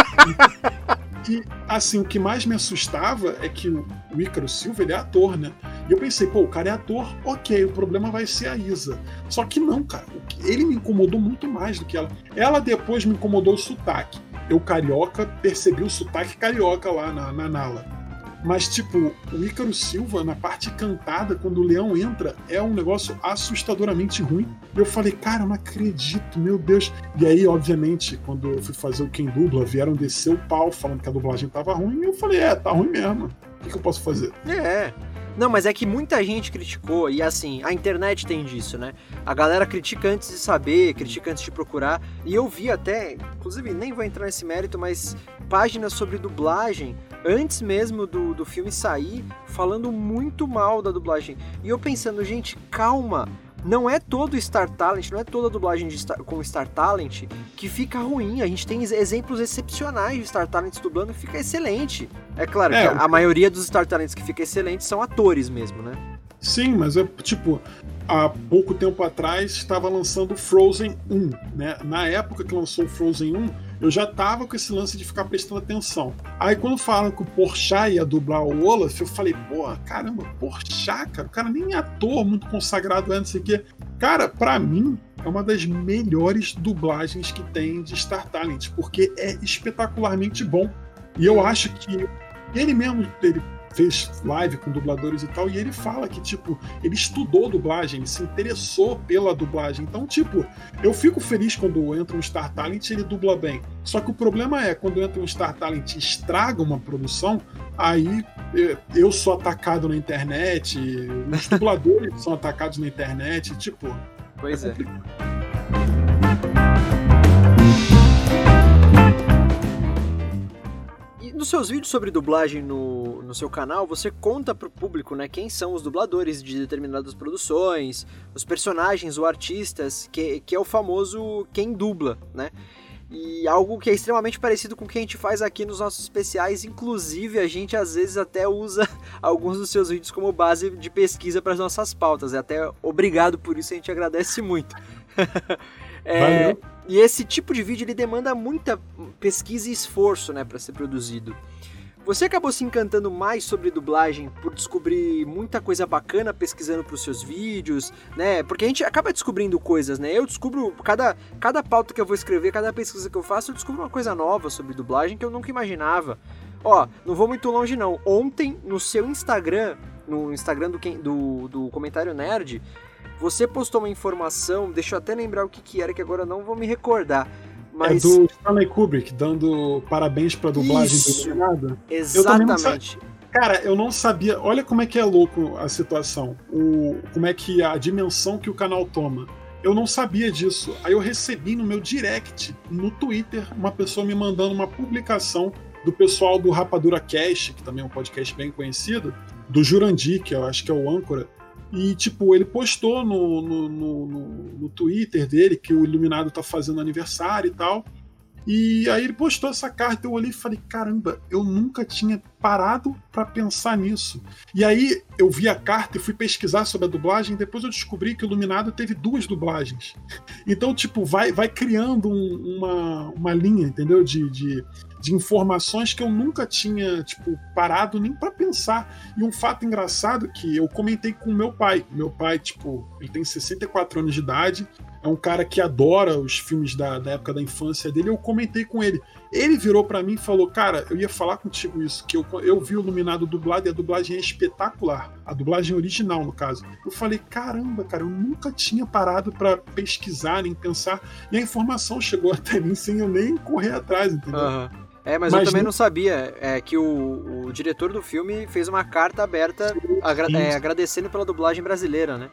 e, assim, o que mais me assustava é que o Ícaro Silva, ele é ator, né? E eu pensei, pô, o cara é ator, ok, o problema vai ser a Isa. Só que não, cara, ele me incomodou muito mais do que ela. Ela depois me incomodou o sotaque. Eu, carioca, percebi o sotaque carioca lá na, na Nala. Mas, tipo, o Ícaro Silva, na parte cantada, quando o leão entra, é um negócio assustadoramente ruim. Eu falei, cara, não acredito, meu Deus. E aí, obviamente, quando eu fui fazer o Quem Dubla, vieram descer o pau falando que a dublagem tava ruim. E eu falei, é, tá ruim mesmo. O que, que eu posso fazer? É. Não, mas é que muita gente criticou, e assim, a internet tem disso, né? A galera critica antes de saber, critica antes de procurar. E eu vi até, inclusive, nem vou entrar nesse mérito, mas páginas sobre dublagem, antes mesmo do, do filme sair, falando muito mal da dublagem. E eu pensando, gente, calma não é todo Star Talent, não é toda dublagem de Star, com Star Talent que fica ruim. A gente tem exemplos excepcionais de Star Talents dublando que fica excelente. É claro é, que a, a maioria dos Star Talents que fica excelente são atores mesmo, né? Sim, mas é tipo, há pouco tempo atrás estava lançando Frozen 1, né? Na época que lançou Frozen 1, eu já tava com esse lance de ficar prestando atenção. Aí quando falam que o Porchat ia dublar o Olaf, eu falei, pô, caramba, Porchat, cara, o cara nem é ator muito consagrado antes não sei o quê. Cara, pra mim, é uma das melhores dublagens que tem de Star Talent, porque é espetacularmente bom. E eu acho que ele mesmo, ele fez live com dubladores e tal, e ele fala que, tipo, ele estudou dublagem, ele se interessou pela dublagem. Então, tipo, eu fico feliz quando entra um Star Talent e ele dubla bem. Só que o problema é, quando entra um Star Talent e estraga uma produção, aí eu sou atacado na internet, os dubladores são atacados na internet, tipo. Pois é. é. nos seus vídeos sobre dublagem no, no seu canal, você conta pro público, né, quem são os dubladores de determinadas produções, os personagens, os artistas, que, que é o famoso quem dubla, né? E algo que é extremamente parecido com o que a gente faz aqui nos nossos especiais, inclusive a gente às vezes até usa alguns dos seus vídeos como base de pesquisa para as nossas pautas. É até obrigado por isso, a gente agradece muito. é. E esse tipo de vídeo ele demanda muita pesquisa e esforço, né, para ser produzido. Você acabou se encantando mais sobre dublagem por descobrir muita coisa bacana pesquisando para os seus vídeos, né? Porque a gente acaba descobrindo coisas, né? Eu descubro cada cada pauta que eu vou escrever, cada pesquisa que eu faço, eu descubro uma coisa nova sobre dublagem que eu nunca imaginava. Ó, não vou muito longe não. Ontem no seu Instagram, no Instagram do, do, do comentário nerd, você postou uma informação, deixa eu até lembrar o que, que era, que agora não vou me recordar. Mas... É do Stanley Kubrick, dando parabéns pra dublagem Isso. do Iluminado. Exatamente. Cara, eu não sabia. Olha como é que é louco a situação. O, como é que a dimensão que o canal toma. Eu não sabia disso. Aí eu recebi no meu direct, no Twitter, uma pessoa me mandando uma publicação do pessoal do Rapadura Cast, que também é um podcast bem conhecido, do Jurandir, que eu acho que é o âncora, e, tipo, ele postou no, no, no, no, Twitter dele que o Iluminado tá fazendo aniversário e tal. E aí ele postou essa carta, eu olhei e falei, caramba, eu nunca tinha parado para pensar nisso. E aí eu vi a carta e fui pesquisar sobre a dublagem, depois eu descobri que o Iluminado teve duas dublagens. Então, tipo, vai, vai criando um, uma, uma linha, entendeu? De, de, de informações que eu nunca tinha, tipo, parado nem para pensar. E um fato engraçado que eu comentei com meu pai. Meu pai, tipo, ele tem 64 anos de idade, é um cara que adora os filmes da, da época da infância dele. Eu comentei com ele. Ele virou para mim e falou: Cara, eu ia falar contigo isso, que eu, eu vi o Iluminado dublado e a dublagem é espetacular. A dublagem original, no caso. Eu falei: Caramba, cara, eu nunca tinha parado para pesquisar, nem pensar. E a informação chegou até mim sem eu nem correr atrás, entendeu? Uhum. É, mas, mas, eu também não, não sabia é, que o, o, diretor do filme fez uma carta aberta agra é, agradecendo pela dublagem brasileira, né?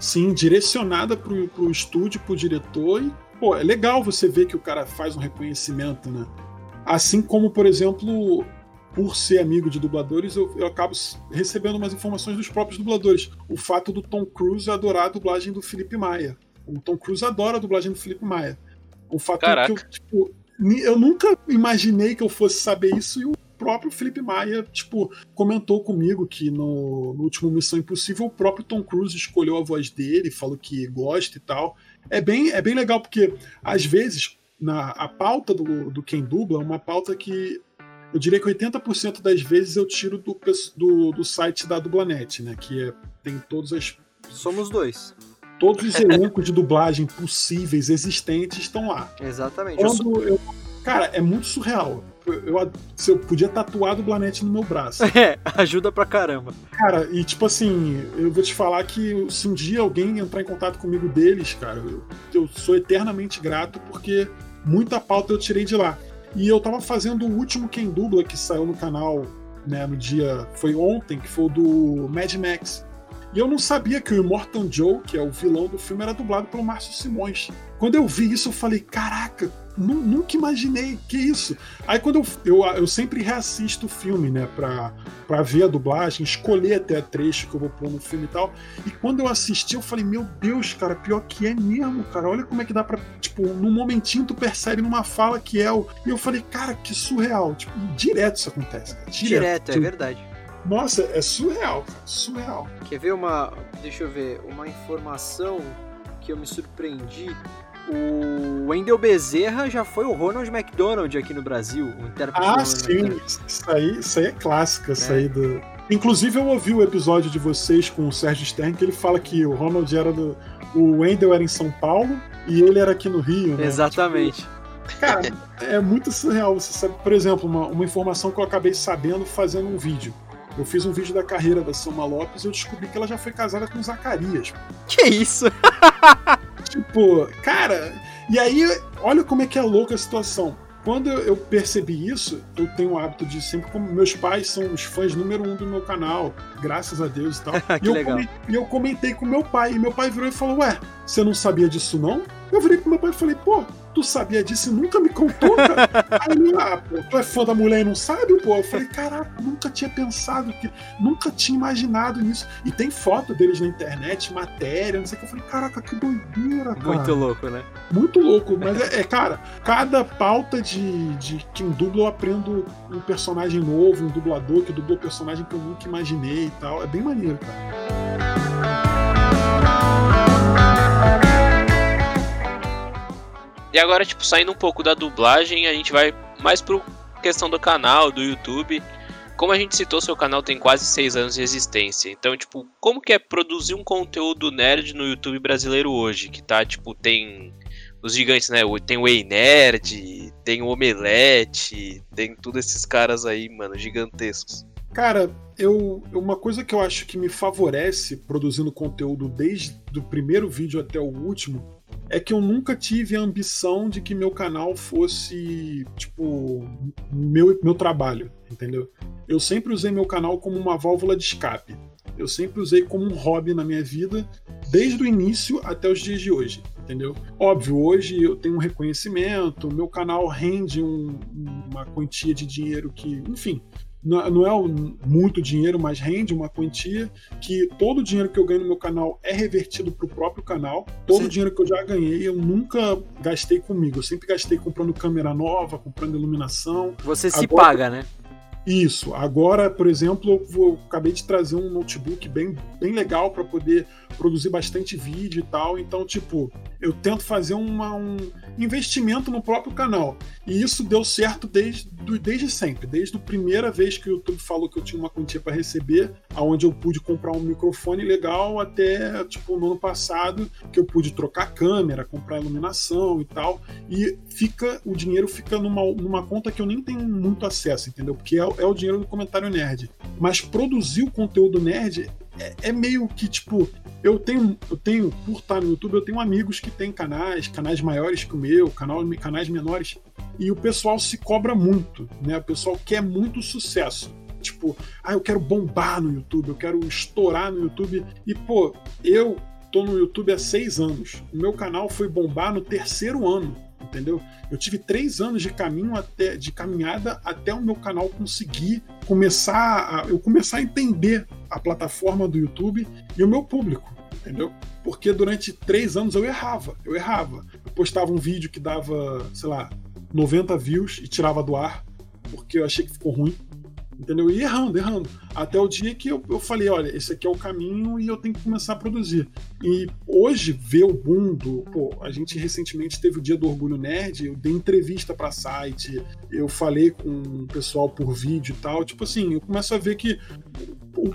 Sim, direcionada pro, pro estúdio, pro diretor. E, pô, é legal você ver que o cara faz um reconhecimento, né? Assim como, por exemplo, por ser amigo de dubladores, eu, eu, acabo recebendo umas informações dos próprios dubladores. O fato do Tom Cruise adorar a dublagem do Felipe Maia. O Tom Cruise adora a dublagem do Felipe Maia. O fato Caraca. que eu, tipo, eu nunca imaginei que eu fosse saber isso e o próprio Felipe Maia, tipo, comentou comigo que no, no, último Missão Impossível o próprio Tom Cruise escolheu a voz dele, falou que gosta e tal. É bem, é bem legal porque, às vezes, na, a pauta do, do quem dubla é uma pauta que eu diria que 80% das vezes eu tiro do, do, do site da Dublanet, né? Que é, tem todas as. Somos dois. Todos os elencos de dublagem possíveis, existentes, estão lá. Exatamente. Quando eu, cara, é muito surreal eu, se eu podia tatuar do Planete no meu braço. É, ajuda pra caramba. Cara, e tipo assim, eu vou te falar que se um dia alguém entrar em contato comigo deles, cara, eu, eu sou eternamente grato porque muita pauta eu tirei de lá. E eu tava fazendo o último Quem Dubla que saiu no canal, né, no dia. Foi ontem, que foi o do Mad Max. E eu não sabia que o Immortal Joe, que é o vilão do filme, era dublado pelo Márcio Simões. Quando eu vi isso, eu falei: caraca, nunca imaginei, que isso? Aí quando eu, eu, eu sempre reassisto o filme, né, pra, pra ver a dublagem, escolher até trecho que eu vou pôr no filme e tal. E quando eu assisti, eu falei, meu Deus, cara, pior que é mesmo, cara. Olha como é que dá pra, tipo, num momentinho tu percebe numa fala que é o. E eu falei, cara, que surreal. Tipo, direto isso acontece. Direto, direto é verdade. Nossa, é surreal, cara. Surreal. Quer ver uma. Deixa eu ver, uma informação que eu me surpreendi o Wendel Bezerra já foi o Ronald McDonald aqui no Brasil, o intérprete Ah, sim, isso aí, isso aí é clássico, isso é. aí do... Inclusive eu ouvi o episódio de vocês com o Sérgio Stern que ele fala que o Ronald era do... O Wendel era em São Paulo e ele era aqui no Rio, né? Exatamente. Tipo, cara, é muito surreal. Você sabe, por exemplo, uma, uma informação que eu acabei sabendo fazendo um vídeo. Eu fiz um vídeo da carreira da Selma Lopes e eu descobri que ela já foi casada com o Zacarias. Que isso? Tipo, cara, e aí, olha como é que é louca a situação. Quando eu percebi isso, eu tenho o hábito de sempre, como meus pais são os fãs número um do meu canal, graças a Deus e tal. e, eu comentei, e eu comentei com meu pai, e meu pai virou e falou: Ué, você não sabia disso não? Eu virei pro meu pai e falei: Pô, tu sabia disso e nunca me contou, cara? Aí ele, ah, pô, tu é fã da mulher e não sabe, pô? Eu falei, caraca, nunca tinha pensado, que, nunca tinha imaginado nisso. E tem foto deles na internet, matéria, não sei o que. Eu falei, caraca, que doideira, cara. Muito louco, né? Muito louco, mas é, é cara, cada pauta de, de quem dubla eu aprendo um personagem novo, um dublador que dublou personagem que eu nunca imaginei e tal. É bem maneiro, cara. E agora, tipo, saindo um pouco da dublagem, a gente vai mais pro questão do canal, do YouTube. Como a gente citou, seu canal tem quase seis anos de existência. Então, tipo, como que é produzir um conteúdo nerd no YouTube brasileiro hoje? Que tá, tipo, tem os gigantes, né? Tem o Ei Nerd, tem o Omelete, tem todos esses caras aí, mano, gigantescos. Cara, eu uma coisa que eu acho que me favorece produzindo conteúdo desde o primeiro vídeo até o último é que eu nunca tive a ambição de que meu canal fosse, tipo, meu, meu trabalho, entendeu? Eu sempre usei meu canal como uma válvula de escape. Eu sempre usei como um hobby na minha vida, desde o início até os dias de hoje, entendeu? Óbvio, hoje eu tenho um reconhecimento, meu canal rende um, uma quantia de dinheiro que, enfim, não é muito dinheiro, mas rende uma quantia que todo o dinheiro que eu ganho no meu canal é revertido para o próprio canal. Todo o dinheiro que eu já ganhei, eu nunca gastei comigo. Eu sempre gastei comprando câmera nova, comprando iluminação. Você se Agora, paga, né? Isso. Agora, por exemplo, eu, vou, acabei de trazer um notebook bem, bem legal para poder produzir bastante vídeo e tal. Então, tipo, eu tento fazer uma, um investimento no próprio canal. E isso deu certo desde, desde sempre. Desde a primeira vez que o YouTube falou que eu tinha uma quantia para receber, onde eu pude comprar um microfone legal até tipo no ano passado, que eu pude trocar câmera, comprar iluminação e tal. E fica o dinheiro fica numa, numa conta que eu nem tenho muito acesso, entendeu? Porque é, é o dinheiro do comentário nerd. Mas produzir o conteúdo nerd é, é, meio que tipo eu tenho eu tenho por estar no YouTube eu tenho amigos que têm canais canais maiores que o meu canal, canais menores e o pessoal se cobra muito né? O pessoal quer muito sucesso. Tipo ah eu quero bombar no YouTube eu quero estourar no YouTube. E pô eu tô no YouTube há seis anos. O meu canal foi bombar no terceiro ano entendeu? Eu tive três anos de caminho até de caminhada até o meu canal conseguir começar a, eu começar a entender a plataforma do YouTube e o meu público, entendeu? Porque durante três anos eu errava, eu errava. Eu postava um vídeo que dava, sei lá, 90 views e tirava do ar porque eu achei que ficou ruim entendeu? E errando, errando. Até o dia que eu, eu falei, olha, esse aqui é o caminho e eu tenho que começar a produzir. E hoje, ver o boom do... Pô, a gente recentemente teve o Dia do Orgulho Nerd, eu dei entrevista para site, eu falei com o pessoal por vídeo e tal. Tipo assim, eu começo a ver que o,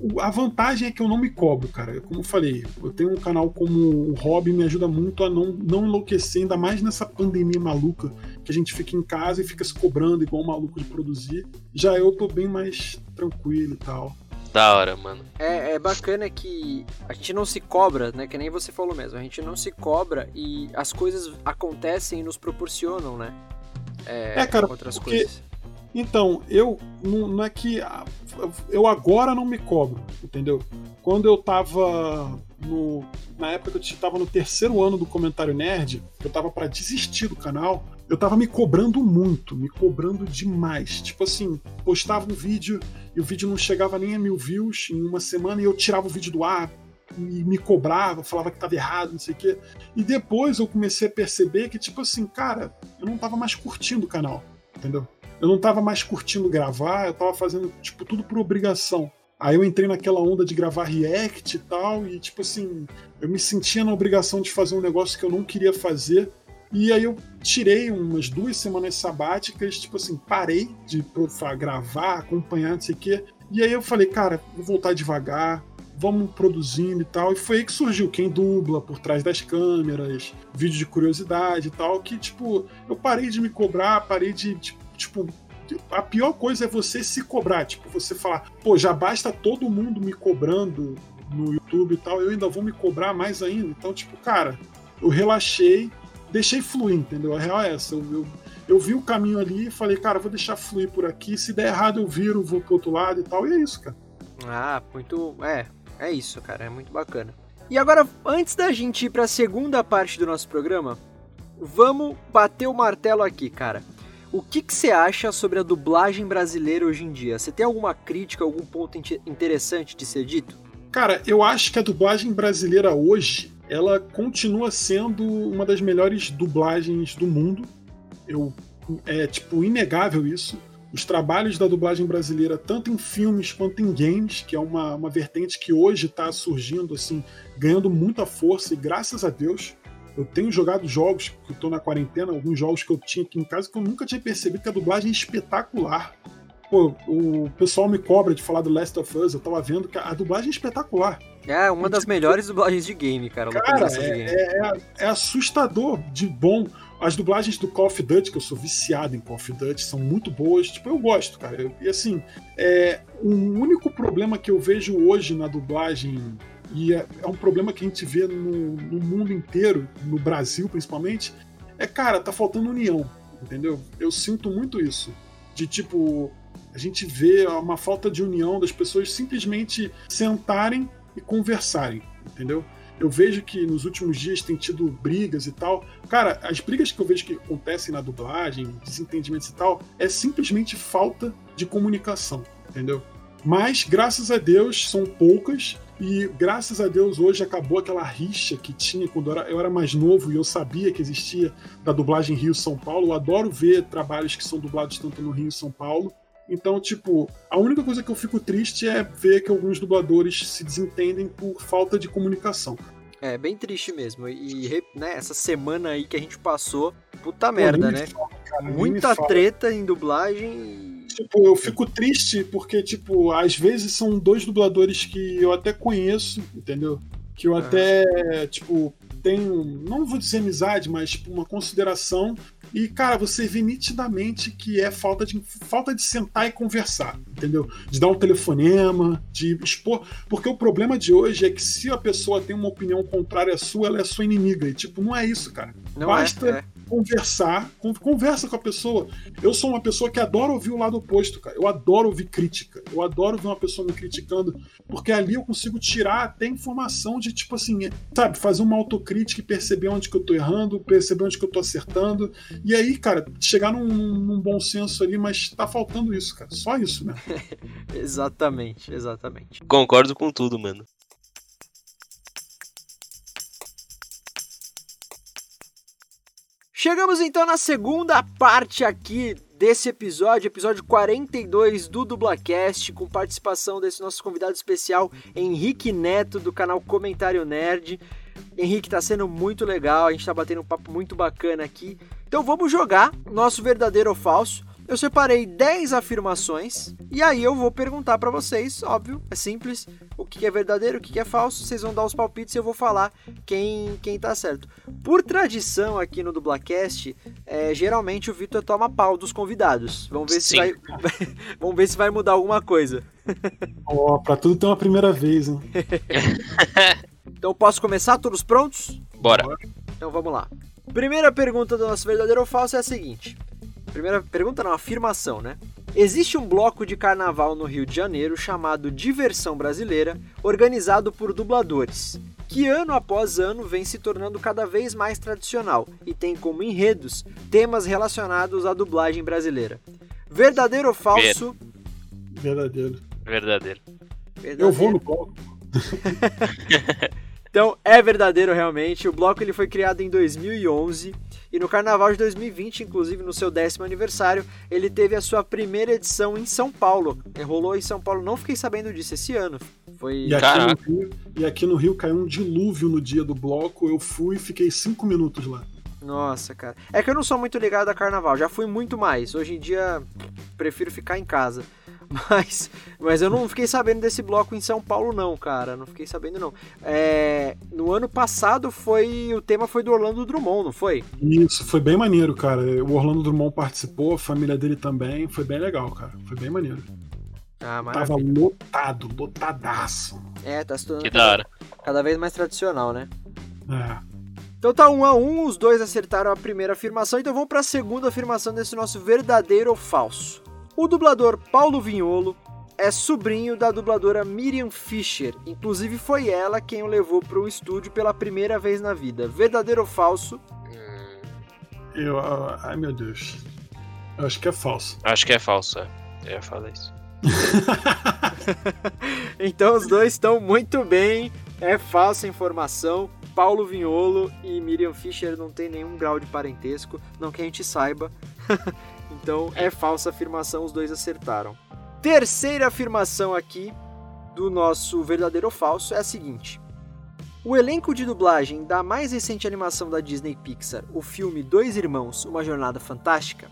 o, a vantagem é que eu não me cobro, cara. Como eu falei, eu tenho um canal como um hobby, me ajuda muito a não, não enlouquecer, ainda mais nessa pandemia maluca, que a gente fica em casa e fica se cobrando igual um maluco de produzir. Já eu tô bem mais tranquilo e tal. Da hora, mano. É, é bacana que a gente não se cobra, né? Que nem você falou mesmo. A gente não se cobra e as coisas acontecem e nos proporcionam, né? É, é cara, outras porque... coisas então, eu não, não, é que eu agora não me cobro, entendeu? Quando eu tava no, na época que eu tava no terceiro ano do comentário nerd, eu tava para desistir do canal, eu tava me cobrando muito, me cobrando demais. Tipo assim, postava um vídeo e o vídeo não chegava nem a mil views em uma semana e eu tirava o vídeo do ar, e me cobrava, falava que tava errado, não sei o quê. E depois eu comecei a perceber que, tipo assim, cara, eu não tava mais curtindo o canal, entendeu? eu não estava mais curtindo gravar, eu estava fazendo tipo tudo por obrigação. Aí eu entrei naquela onda de gravar react e tal, e tipo assim, eu me sentia na obrigação de fazer um negócio que eu não queria fazer. E aí eu tirei umas duas semanas sabáticas, tipo assim, parei de gravar, acompanhar, não sei o quê. E aí eu falei, cara, vou voltar devagar, vamos produzindo e tal. E foi aí que surgiu quem dubla por trás das câmeras, vídeo de curiosidade e tal, que, tipo, eu parei de me cobrar, parei de, tipo, a pior coisa é você se cobrar, tipo, você falar, pô, já basta todo mundo me cobrando no YouTube e tal, eu ainda vou me cobrar mais ainda. Então, tipo, cara, eu relaxei, deixei fluir, entendeu? A real é essa. Eu, eu, eu vi o caminho ali e falei, cara, vou deixar fluir por aqui. Se der errado, eu viro, vou pro outro lado e tal. E é isso, cara. Ah, muito. É, é isso, cara. É muito bacana. E agora, antes da gente ir pra segunda parte do nosso programa, vamos bater o martelo aqui, cara. O que, que você acha sobre a dublagem brasileira hoje em dia? Você tem alguma crítica, algum ponto interessante de ser dito? Cara, eu acho que a dublagem brasileira hoje, ela continua sendo uma das melhores dublagens do mundo. Eu, é, tipo, inegável isso. Os trabalhos da dublagem brasileira, tanto em filmes quanto em games, que é uma, uma vertente que hoje está surgindo, assim, ganhando muita força, e graças a Deus, eu tenho jogado jogos, que estou na quarentena, alguns jogos que eu tinha aqui em casa que eu nunca tinha percebido que a dublagem é espetacular. Pô, o pessoal me cobra de falar do Last of Us, eu tava vendo que a dublagem é espetacular. É, uma das melhores dublagens de game, cara. Cara, é, game. É, é, assustador de bom. As dublagens do Call of Duty, que eu sou viciado em Call of Duty, são muito boas. Tipo, eu gosto, cara. E assim, é, o único problema que eu vejo hoje na dublagem e é, é um problema que a gente vê no, no, mundo inteiro, no Brasil principalmente, é, cara, tá faltando união, entendeu? Eu sinto muito isso. De tipo, a gente vê uma falta de união das pessoas simplesmente sentarem e conversarem, entendeu? Eu vejo que nos últimos dias tem tido brigas e tal. Cara, as brigas que eu vejo que acontecem na dublagem, desentendimentos e tal, é simplesmente falta de comunicação, entendeu? Mas, graças a Deus, são poucas e graças a Deus hoje acabou aquela rixa que tinha quando eu era mais novo e eu sabia que existia da dublagem Rio-São Paulo. Eu adoro ver trabalhos que são dublados tanto no Rio e São Paulo. Então, tipo, a única coisa que eu fico triste é ver que alguns dubladores se desentendem por falta de comunicação. É, bem triste mesmo. E né, essa semana aí que a gente passou, puta merda, né? Fala, cara, Muita treta em dublagem tipo, eu fico triste porque, tipo, às vezes são dois dubladores que eu até conheço, entendeu? Que eu até, tipo, tenho, não vou dizer amizade, mas tipo, uma consideração e, cara, você vê nitidamente que é falta de, falta de sentar e conversar, entendeu? De dar um telefonema, de expor. Porque o problema de hoje é que se a pessoa tem uma opinião contrária à sua, ela é sua inimiga. E, tipo, não é isso, cara. Não Basta. É, é conversar, conversa com a pessoa. Eu sou uma pessoa que adora ouvir o lado oposto, cara. Eu adoro ouvir crítica. Eu adoro ver uma pessoa me criticando, porque ali eu consigo tirar até informação de tipo assim, sabe, fazer uma autocrítica e perceber onde que eu tô errando, perceber onde que eu tô acertando. E aí, cara, chegar num, num bom senso ali, mas tá faltando isso, cara. Só isso, né? exatamente, exatamente. Concordo com tudo, mano. Chegamos então na segunda parte aqui desse episódio, episódio 42 do Dublacast, com participação desse nosso convidado especial, Henrique Neto, do canal Comentário Nerd. Henrique, tá sendo muito legal, a gente tá batendo um papo muito bacana aqui. Então vamos jogar nosso verdadeiro ou falso eu separei 10 afirmações e aí eu vou perguntar para vocês, óbvio, é simples, o que é verdadeiro, o que é falso, vocês vão dar os palpites e eu vou falar quem, quem tá certo. Por tradição aqui no Dublacast, é, geralmente o Vitor toma pau dos convidados. Vamos ver Sim. se vai vamos ver se vai mudar alguma coisa. Ó, oh, pra tudo tem uma primeira vez, hein? então posso começar? Todos prontos? Bora. Então vamos lá. Primeira pergunta do nosso verdadeiro ou falso é a seguinte: Primeira pergunta não, afirmação, né? Existe um bloco de carnaval no Rio de Janeiro chamado Diversão Brasileira, organizado por dubladores, que ano após ano vem se tornando cada vez mais tradicional e tem como enredos temas relacionados à dublagem brasileira. Verdadeiro ou falso? Verdadeiro. Verdadeiro. Verdadeiro. Eu vou no bloco. então, é verdadeiro realmente. O bloco ele foi criado em 2011 e no Carnaval de 2020, inclusive no seu décimo aniversário, ele teve a sua primeira edição em São Paulo. Rolou em São Paulo, não fiquei sabendo disso esse ano. Foi. E aqui, Rio, e aqui no Rio caiu um dilúvio no dia do bloco. Eu fui e fiquei cinco minutos lá. Nossa, cara. É que eu não sou muito ligado a carnaval, já fui muito mais. Hoje em dia prefiro ficar em casa. Mas, mas eu não fiquei sabendo desse bloco em São Paulo, não, cara. Não fiquei sabendo, não. É, no ano passado foi. O tema foi do Orlando Drummond, não foi? Isso, foi bem maneiro, cara. O Orlando Drummond participou, a família dele também. Foi bem legal, cara. Foi bem maneiro. Ah, Tava lotado, lotadaço. É, tá se tornando que da hora. cada vez mais tradicional, né? É. Então tá um a um, os dois acertaram a primeira afirmação, então vamos para a segunda afirmação desse nosso verdadeiro ou falso. O dublador Paulo Vinholo é sobrinho da dubladora Miriam Fischer, inclusive foi ela quem o levou para o estúdio pela primeira vez na vida. Verdadeiro ou falso? Eu. Uh, ai meu Deus. Eu acho que é falso. Acho que é falso, é. Eu ia falar isso. então os dois estão muito bem. É falsa informação. Paulo Vinholo e Miriam Fischer não tem nenhum grau de parentesco, não que a gente saiba. Então é falsa afirmação, os dois acertaram. Terceira afirmação aqui do nosso verdadeiro ou falso é a seguinte: o elenco de dublagem da mais recente animação da Disney Pixar, o filme Dois Irmãos, Uma Jornada Fantástica,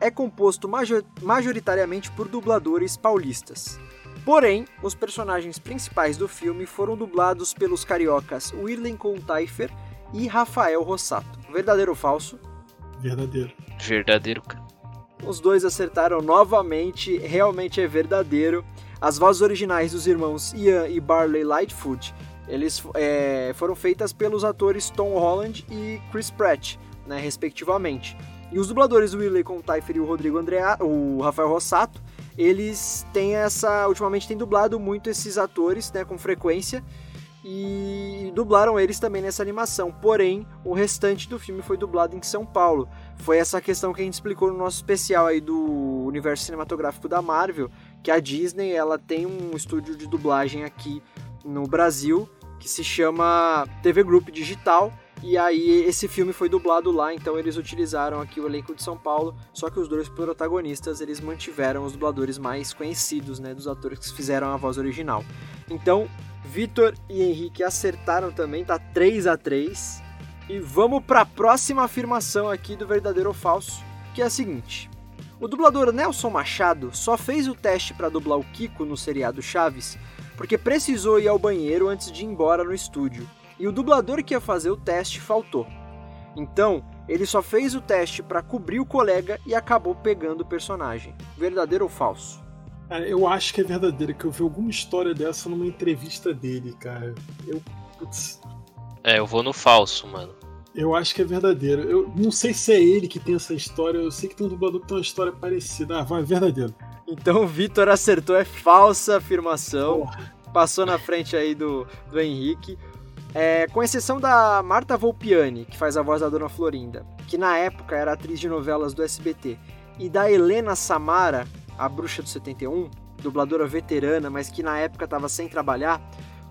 é composto major majoritariamente por dubladores paulistas. Porém, os personagens principais do filme foram dublados pelos cariocas William Contaifer e Rafael Rossato. Verdadeiro ou falso? Verdadeiro. Verdadeiro, cara. Os dois acertaram novamente, realmente é verdadeiro. As vozes originais dos irmãos Ian e Barley Lightfoot eles é, foram feitas pelos atores Tom Holland e Chris Pratt, né, respectivamente. E os dubladores Willie Contaifer e o Rodrigo Andrea, o Rafael Rossato, eles têm essa, ultimamente têm dublado muito esses atores, né, com frequência e dublaram eles também nessa animação. Porém, o restante do filme foi dublado em São Paulo. Foi essa questão que a gente explicou no nosso especial aí do universo cinematográfico da Marvel, que a Disney ela tem um estúdio de dublagem aqui no Brasil que se chama TV Group Digital. E aí esse filme foi dublado lá, então eles utilizaram aqui o elenco de São Paulo, só que os dois protagonistas eles mantiveram os dubladores mais conhecidos, né, dos atores que fizeram a voz original. Então, Vitor e Henrique acertaram também, tá 3 a 3 E vamos para a próxima afirmação aqui do verdadeiro ou falso, que é a seguinte: O dublador Nelson Machado só fez o teste para dublar o Kiko no seriado Chaves porque precisou ir ao banheiro antes de ir embora no estúdio, e o dublador que ia fazer o teste faltou. Então, ele só fez o teste para cobrir o colega e acabou pegando o personagem. Verdadeiro ou falso? Eu acho que é verdadeiro, que eu vi alguma história dessa numa entrevista dele, cara. Eu. Putz, É, eu vou no falso, mano. eu acho que é verdadeiro. Eu não sei se é ele que tem essa história, eu sei que tem um dublador que tem uma história parecida. Ah, vai, verdadeiro. Então o Vitor acertou, é falsa afirmação. Porra. Passou na frente aí do, do Henrique. É, com exceção da Marta Volpiani, que faz a voz da Dona Florinda, que na época era atriz de novelas do SBT, e da Helena Samara, a bruxa do 71, dubladora veterana, mas que na época estava sem trabalhar,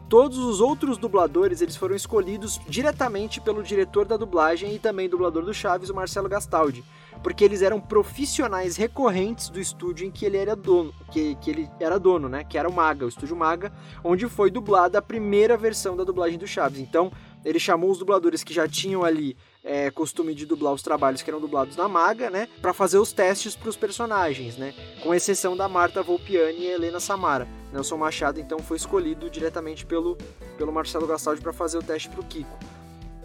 todos os outros dubladores eles foram escolhidos diretamente pelo diretor da dublagem e também dublador do Chaves, o Marcelo Gastaldi, porque eles eram profissionais recorrentes do estúdio em que ele era dono, que, que ele era dono, né? Que era o Maga, o estúdio Maga, onde foi dublada a primeira versão da dublagem do Chaves. Então, ele chamou os dubladores que já tinham ali é, costume de dublar os trabalhos que eram dublados na Maga, né? Para fazer os testes para os personagens, né? Com exceção da Marta Volpiani e Helena Samara. Nelson Machado, então, foi escolhido diretamente pelo, pelo Marcelo Gastaldi para fazer o teste para o Kiko.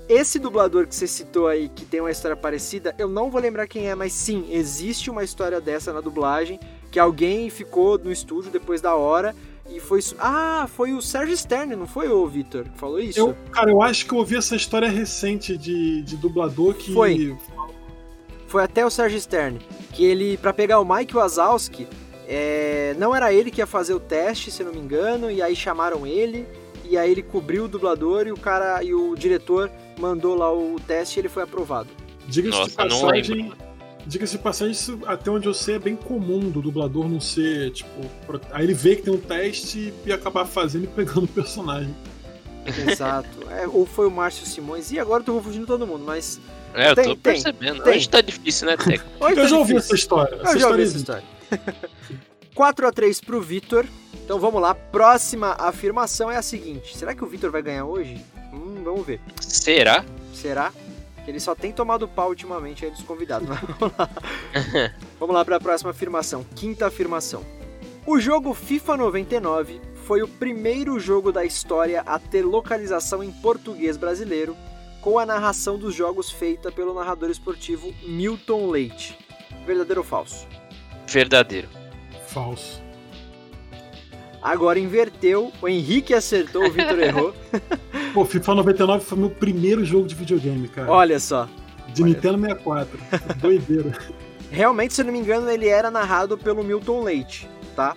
Esse dublador que você citou aí, que tem uma história parecida, eu não vou lembrar quem é, mas sim, existe uma história dessa na dublagem, que alguém ficou no estúdio depois da hora e foi. Ah, foi o Sérgio Stern, não foi o Vitor que falou isso? Eu, cara, eu acho que eu ouvi essa história recente de, de dublador que. Foi. Foi até o Sérgio Stern, que ele, para pegar o Mike Wazowski, é, não era ele que ia fazer o teste, se não me engano, e aí chamaram ele, e aí ele cobriu o dublador e o cara e o diretor mandou lá o teste e ele foi aprovado. Diga-se de passagem. Diga-se de passagem, isso até onde eu sei é bem comum do dublador não ser, tipo. pro- Aí ele vê que tem um teste e acabar fazendo e pegando o personagem. Exato. É, ou foi o Márcio Simões, e agora eu tô confundindo todo mundo, mas. É, eu Tem, tô tem, percebendo. tem. Hoje tá difícil, né, Teco? Hoje eu tá já ouvi essa história. Eu essa já ouvi essa história. 4x3 pro Vitor. Então vamos lá. Próxima afirmação é a seguinte: será que o Vitor vai ganhar hoje? Hum, vamos ver. Será? Será? Que ele só tem tomado pau ultimamente aí dos convidados. Mas vamos lá. vamos lá para a próxima afirmação. Quinta afirmação. O jogo FIFA 99 foi o primeiro jogo da história a ter localização em português brasileiro, com a narração dos jogos feita pelo narrador esportivo Milton Leite. Verdadeiro ou falso? Verdadeiro. Falso. Agora inverteu, o Henrique acertou, o Vitor errou. Pô, FIFA 99 foi meu primeiro jogo de videogame, cara. Olha só. de olha. Nintendo 64. Doideira. Realmente, se eu não me engano, ele era narrado pelo Milton Leite, tá?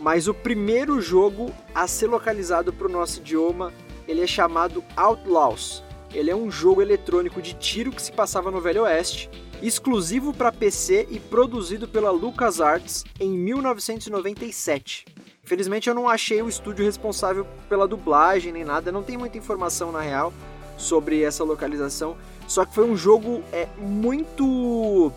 Mas o primeiro jogo a ser localizado para o nosso idioma, ele é chamado Outlaws. Ele é um jogo eletrônico de tiro que se passava no Velho Oeste, exclusivo para PC e produzido pela LucasArts em 1997. Infelizmente eu não achei o estúdio responsável pela dublagem nem nada, não tem muita informação na real sobre essa localização. Só que foi um jogo é, muito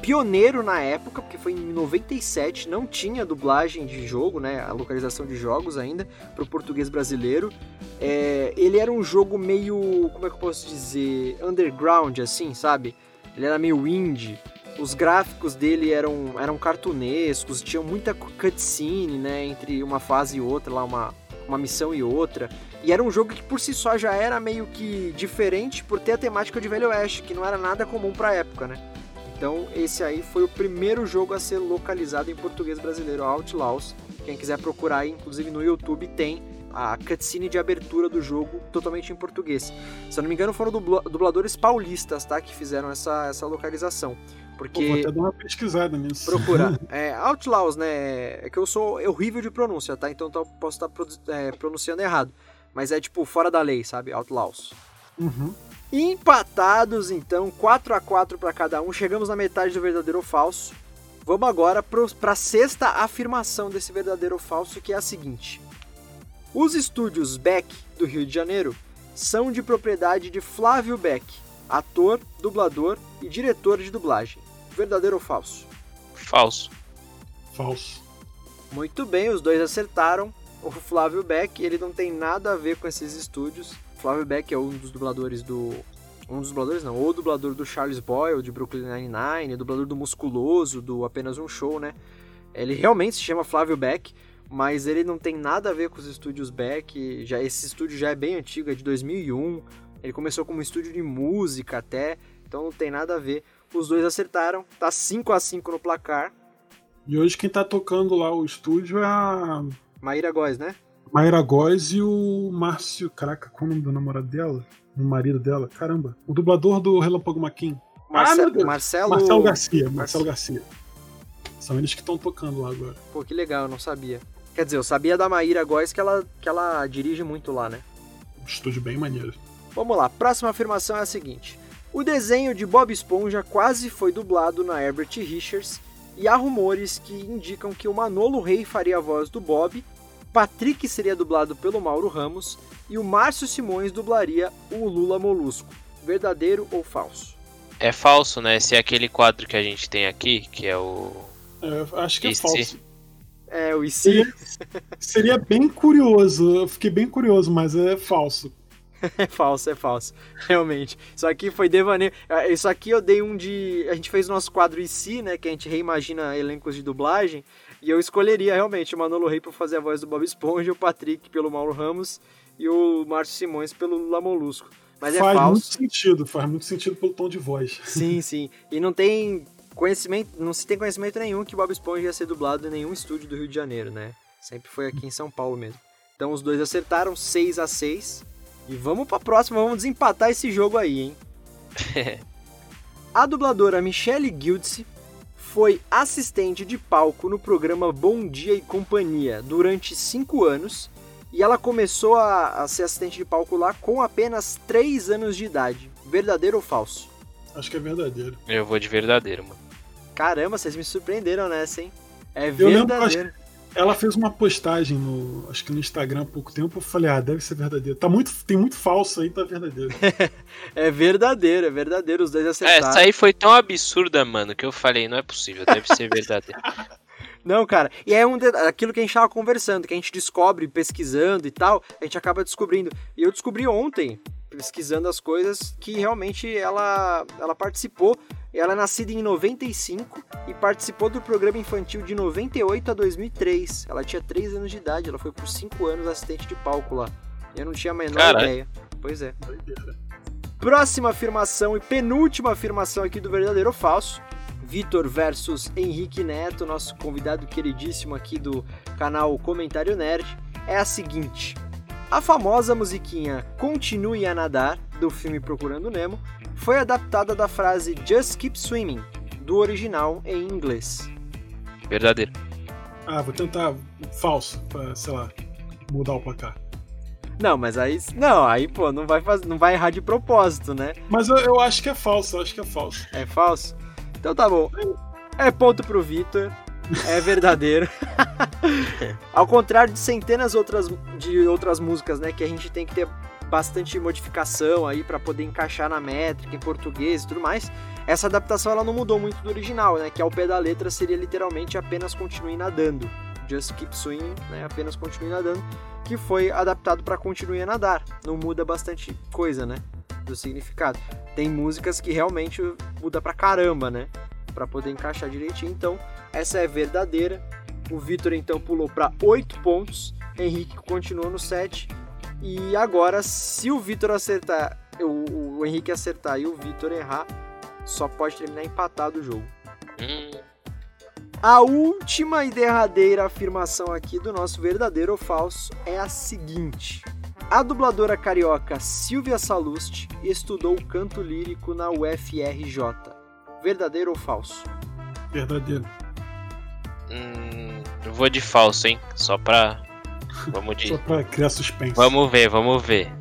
pioneiro na época, porque foi em 97, não tinha dublagem de jogo, né, a localização de jogos ainda para o português brasileiro. É, ele era um jogo meio, como é que eu posso dizer, underground, assim, sabe? Ele era meio indie. Os gráficos dele eram, eram cartunescos, tinham muita cutscene, né, entre uma fase e outra, lá uma, uma missão e outra. E era um jogo que por si só já era meio que diferente por ter a temática de Velho Oeste, que não era nada comum pra época, né? Então esse aí foi o primeiro jogo a ser localizado em português brasileiro, Outlaws. Quem quiser procurar aí, inclusive no YouTube tem a cutscene de abertura do jogo totalmente em português. Se eu não me engano foram dubla- dubladores paulistas, tá, que fizeram essa, essa localização. Pô, Porque vou até dar uma pesquisada nisso. procura. É, Outlaws, né? É que eu sou horrível de pronúncia, tá? Então eu posso estar produ- é, pronunciando errado. Mas é tipo fora da lei, sabe? Outlaws. Uhum. Empatados, então, 4 a 4 para cada um. Chegamos na metade do verdadeiro ou falso. Vamos agora para a sexta afirmação desse verdadeiro ou falso, que é a seguinte: Os estúdios Beck do Rio de Janeiro são de propriedade de Flávio Beck, ator, dublador e diretor de dublagem. Verdadeiro ou falso? Falso. Falso. Muito bem, os dois acertaram. O Flávio Beck, ele não tem nada a ver com esses estúdios. O Flávio Beck é um dos dubladores do Um dos dubladores não, o dublador do Charles Boyle, de Brooklyn Nine-Nine, dublador do Musculoso, do Apenas Um Show, né? Ele realmente se chama Flávio Beck, mas ele não tem nada a ver com os estúdios Beck. Já, esse estúdio já é bem antigo, é de 2001. Ele começou como um estúdio de música até, então não tem nada a ver. Os dois acertaram, tá 5 a 5 no placar. E hoje quem tá tocando lá o estúdio é a Maíra Góes, né? Maíra Góes e o Márcio. Caraca, qual é o nome do namorado dela? O marido dela? Caramba. O dublador do Relâmpago Maquin. Marce Deus. Marcelo... Marcelo Garcia. Marcelo Garcia. São eles que estão tocando lá agora. Pô, que legal, eu não sabia. Quer dizer, eu sabia da Maíra Góes que ela, que ela dirige muito lá, né? Um estúdio bem maneiro. Vamos lá, próxima afirmação é a seguinte. O desenho de Bob Esponja quase foi dublado na Herbert Richards e há rumores que indicam que o Manolo Rey faria a voz do Bob, Patrick seria dublado pelo Mauro Ramos e o Márcio Simões dublaria o Lula Molusco. Verdadeiro ou falso? É falso, né? Esse é aquele quadro que a gente tem aqui, que é o. É, acho que é falso. É, o IC Seria, seria bem curioso. Eu fiquei bem curioso, mas é falso. é falso, é falso. Realmente. Isso aqui foi devaneio. Ah, Isso aqui eu dei um de. A gente fez o nosso quadro IC, né? Que a gente reimagina elencos de dublagem. E eu escolheria realmente o Manolo Rey para fazer a voz do Bob Esponja, o Patrick pelo Mauro Ramos e o Márcio Simões pelo Lula Molusco. Mas é faz muito falso. sentido, faz muito sentido pelo tom de voz. Sim, sim. E não tem conhecimento, não se tem conhecimento nenhum que Bob Esponja ia ser dublado em nenhum estúdio do Rio de Janeiro, né? Sempre foi aqui em São Paulo mesmo. Então os dois acertaram 6 a 6 E vamos pra próxima, vamos desempatar esse jogo aí, hein? A dubladora Michelle Gildsey foi assistente de palco no programa Bom Dia e Companhia durante 5 anos e ela começou a, a ser assistente de palco lá com apenas 3 anos de idade. Verdadeiro ou falso? Acho que é verdadeiro. Eu vou de verdadeiro, mano. Caramba, vocês me surpreenderam nessa, hein? É Eu lembro que eu verdadeiro. Ela fez uma postagem no, acho que no Instagram há pouco tempo. Eu falei, ah, deve ser verdadeiro. Tá muito, tem muito falso aí, tá verdadeiro. É verdadeiro, é verdadeiro. Os dois É, acertaram. essa aí foi tão absurda, mano, que eu falei, não é possível, deve ser verdadeiro. Não, cara. E é um de... aquilo que a gente tava conversando, que a gente descobre pesquisando e tal, a gente acaba descobrindo. E eu descobri ontem, pesquisando as coisas, que realmente ela, ela participou. Ela é nascida em 95 e participou do programa infantil de 98 a 2003. Ela tinha 3 anos de idade, ela foi por 5 anos assistente de palco lá. Eu não tinha a menor Caralho. ideia. Pois é. Próxima afirmação e penúltima afirmação aqui do verdadeiro ou falso. Vitor versus Henrique Neto, nosso convidado queridíssimo aqui do canal Comentário Nerd, é a seguinte: a famosa musiquinha Continue a Nadar, do filme Procurando Nemo, foi adaptada da frase Just Keep Swimming, do original em inglês. Verdadeiro. Ah, vou tentar falso, pra, sei lá, mudar o placar. Não, mas aí. Não, aí, pô, não vai, faz, não vai errar de propósito, né? Mas eu, eu acho que é falso, eu acho que é falso. É falso? Então tá bom. É ponto pro Vitor. É verdadeiro. Ao contrário de centenas outras, de outras músicas, né? Que a gente tem que ter bastante modificação aí para poder encaixar na métrica, em português e tudo mais. Essa adaptação ela não mudou muito do original, né? Que ao pé da letra seria literalmente apenas continue nadando. Just keep swimming, né? Apenas continue nadando. Que foi adaptado para continue a nadar. Não muda bastante coisa, né? Do significado. Tem músicas que realmente muda pra caramba, né? Pra poder encaixar direitinho. Então, essa é verdadeira. O Vitor então pulou para 8 pontos. Henrique continuou no 7. E agora, se o Vitor acertar, o, o Henrique acertar e o Vitor errar, só pode terminar empatado o jogo. Hum, A última e derradeira afirmação aqui do nosso verdadeiro ou falso é a seguinte: a dubladora carioca Silvia Salusti estudou canto lírico na UFRJ. Verdadeiro ou falso? Verdadeiro. hum, eu vou de falso, hein? Só pra. Vamos de. Só pra criar suspense. Vamos ver, vamos ver.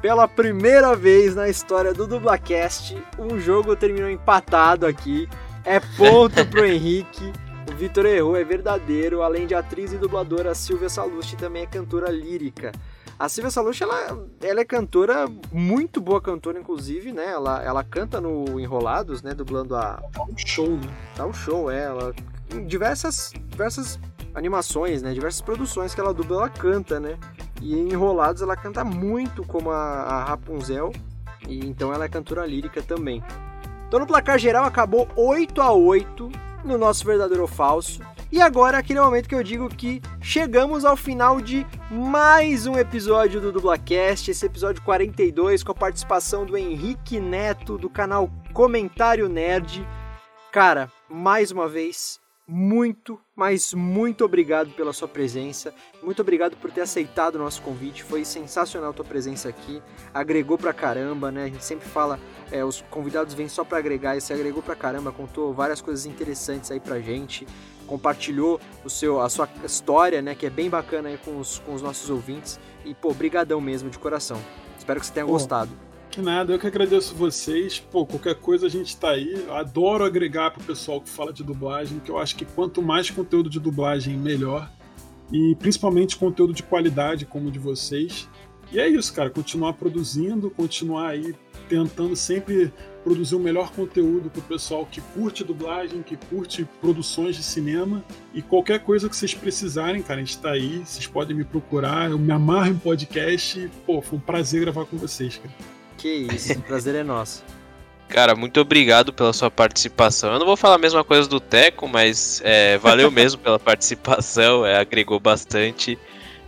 Pela primeira vez na história do Dublacast, um jogo terminou empatado aqui. É ponto pro Henrique. O Vitor errou, é verdadeiro. Além de atriz e dubladora, a Silvia Salusti também é cantora lírica. A Silvia Salusti, ela, ela é cantora, muito boa cantora, inclusive, né? Ela, ela canta no Enrolados, né? Dublando a, Um show, né? Dá um show, é, ela. Em diversas, diversas animações, né? Diversas produções que ela dubla, ela canta, né? E em Enrolados ela canta muito como a, a Rapunzel. E então ela é cantora lírica também. Então no placar geral acabou 8 a 8 no nosso verdadeiro ou falso. E agora aquele momento que eu digo que chegamos ao final de mais um episódio do Dublacast, esse episódio 42 com a participação do Henrique Neto do canal Comentário Nerd. Cara, mais uma vez, muito, mas muito obrigado pela sua presença. Muito obrigado por ter aceitado o nosso convite. Foi sensacional a tua presença aqui. Agregou pra caramba, né? A gente sempre fala, é, os convidados vêm só para agregar e você agregou pra caramba, contou várias coisas interessantes aí pra gente. Compartilhou o seu, a sua história, né? Que é bem bacana aí com os, com os nossos ouvintes. E, pô, brigadão mesmo, de coração. Espero que você tenha pô. gostado. Que nada, eu que agradeço vocês. Pô, qualquer coisa a gente tá aí. Eu adoro agregar pro pessoal que fala de dublagem, que eu acho que quanto mais conteúdo de dublagem, melhor. E principalmente conteúdo de qualidade, como o de vocês. E é isso, cara. Continuar produzindo, continuar aí tentando sempre produzir o melhor conteúdo pro pessoal que curte dublagem, que curte produções de cinema. E qualquer coisa que vocês precisarem, cara, a gente tá aí. Vocês podem me procurar. Eu me amarro em podcast. Pô, foi um prazer gravar com vocês, cara. Que isso, o prazer é nosso. Cara, muito obrigado pela sua participação. Eu não vou falar a mesma coisa do Teco, mas é, valeu mesmo pela participação, é, agregou bastante.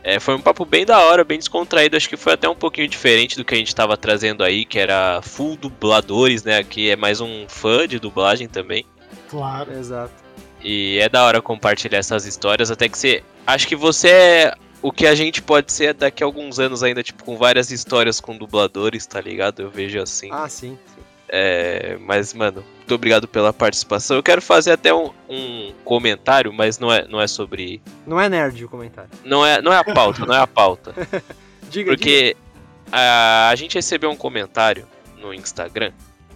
É, foi um papo bem da hora, bem descontraído. Acho que foi até um pouquinho diferente do que a gente estava trazendo aí, que era full dubladores, né? Aqui é mais um fã de dublagem também. Claro. Exato. E é da hora compartilhar essas histórias, até que você. Acho que você é o que a gente pode ser daqui a alguns anos ainda, tipo, com várias histórias com dubladores, tá ligado? Eu vejo assim. Ah, sim. sim. É, mas, mano, muito obrigado pela participação. Eu quero fazer até um, um, comentário, mas não é, não é sobre. Não é nerd o comentário. Não é, não é a pauta, não é a pauta. diga, Porque diga. A, a gente recebeu um comentário no Instagram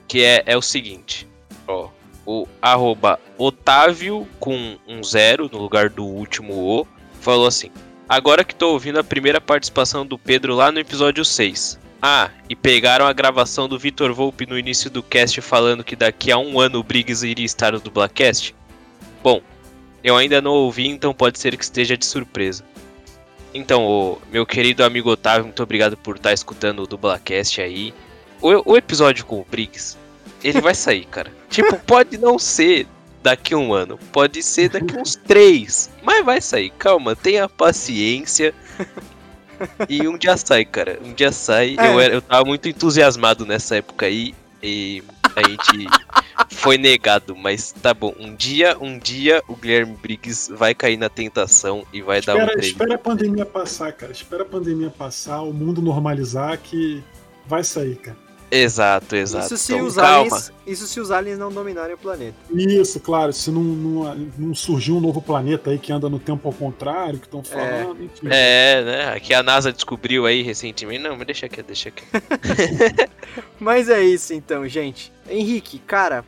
que é, é o seguinte: ó, o arroba Otávio com um zero no lugar do último O falou assim: Agora que tô ouvindo a primeira participação do Pedro lá no episódio 6. Ah, e pegaram a gravação do Vitor Volpe no início do cast falando que daqui a um ano o Briggs iria estar no Dublacast? Bom, eu ainda não ouvi, então pode ser que esteja de surpresa. Então, meu querido amigo Otávio, muito obrigado por estar escutando o Dublacast aí. O, o episódio com o Briggs, ele vai sair, cara. tipo, pode não ser daqui a um ano, pode ser daqui uns três, mas vai sair. Calma, tenha paciência. E um dia sai, cara. Um dia sai. É. Eu, era, eu tava muito entusiasmado nessa época aí. E a gente foi negado, mas tá bom. Um dia, um dia o Guilherme Briggs vai cair na tentação e vai espera, dar um treino. Espera a pandemia passar, cara. Espera a pandemia passar, o mundo normalizar que vai sair, cara. Exato, exato. Isso se, então, os aliens, isso se os aliens não dominarem o planeta. Isso, claro. Se não, não, não surgiu um novo planeta aí que anda no tempo ao contrário, que estão é. falando, é. enfim. É, né? Que a NASA descobriu aí recentemente. Não, mas deixa aqui, deixa aqui. mas é isso então, gente. Henrique, cara,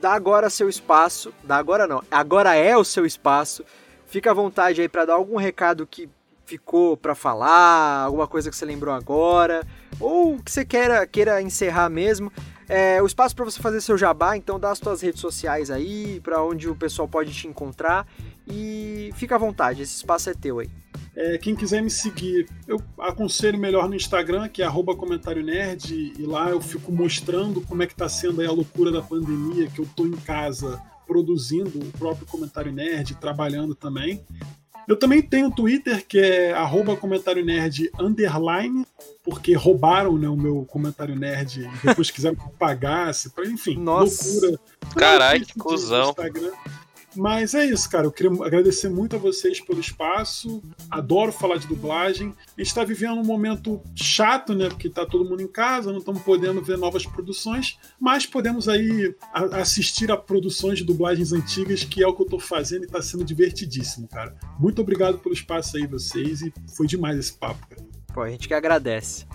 dá agora seu espaço. Dá agora não. Agora é o seu espaço. Fica à vontade aí para dar algum recado que ficou para falar, alguma coisa que você lembrou agora ou que você queira, queira encerrar mesmo. É, o espaço para você fazer seu jabá, então dá as suas redes sociais aí, para onde o pessoal pode te encontrar e fica à vontade, esse espaço é teu aí. É, quem quiser me seguir, eu aconselho melhor no Instagram, que é comentário nerd, e lá eu fico mostrando como é que tá sendo a loucura da pandemia, que eu tô em casa produzindo o próprio comentário nerd, trabalhando também. Eu também tenho um Twitter que é comentário nerd underline, porque roubaram né, o meu comentário nerd e depois quiseram que eu pagasse, enfim, Nossa. loucura. Caralho, que cuzão. Mas é isso, cara. Eu queria agradecer muito a vocês pelo espaço. Adoro falar de dublagem. A gente está vivendo um momento chato, né? Porque tá todo mundo em casa, não estamos podendo ver novas produções, mas podemos aí assistir a produções de dublagens antigas, que é o que eu estou fazendo e está sendo divertidíssimo, cara. Muito obrigado pelo espaço aí, vocês, e foi demais esse papo, cara. Pô, a gente que agradece.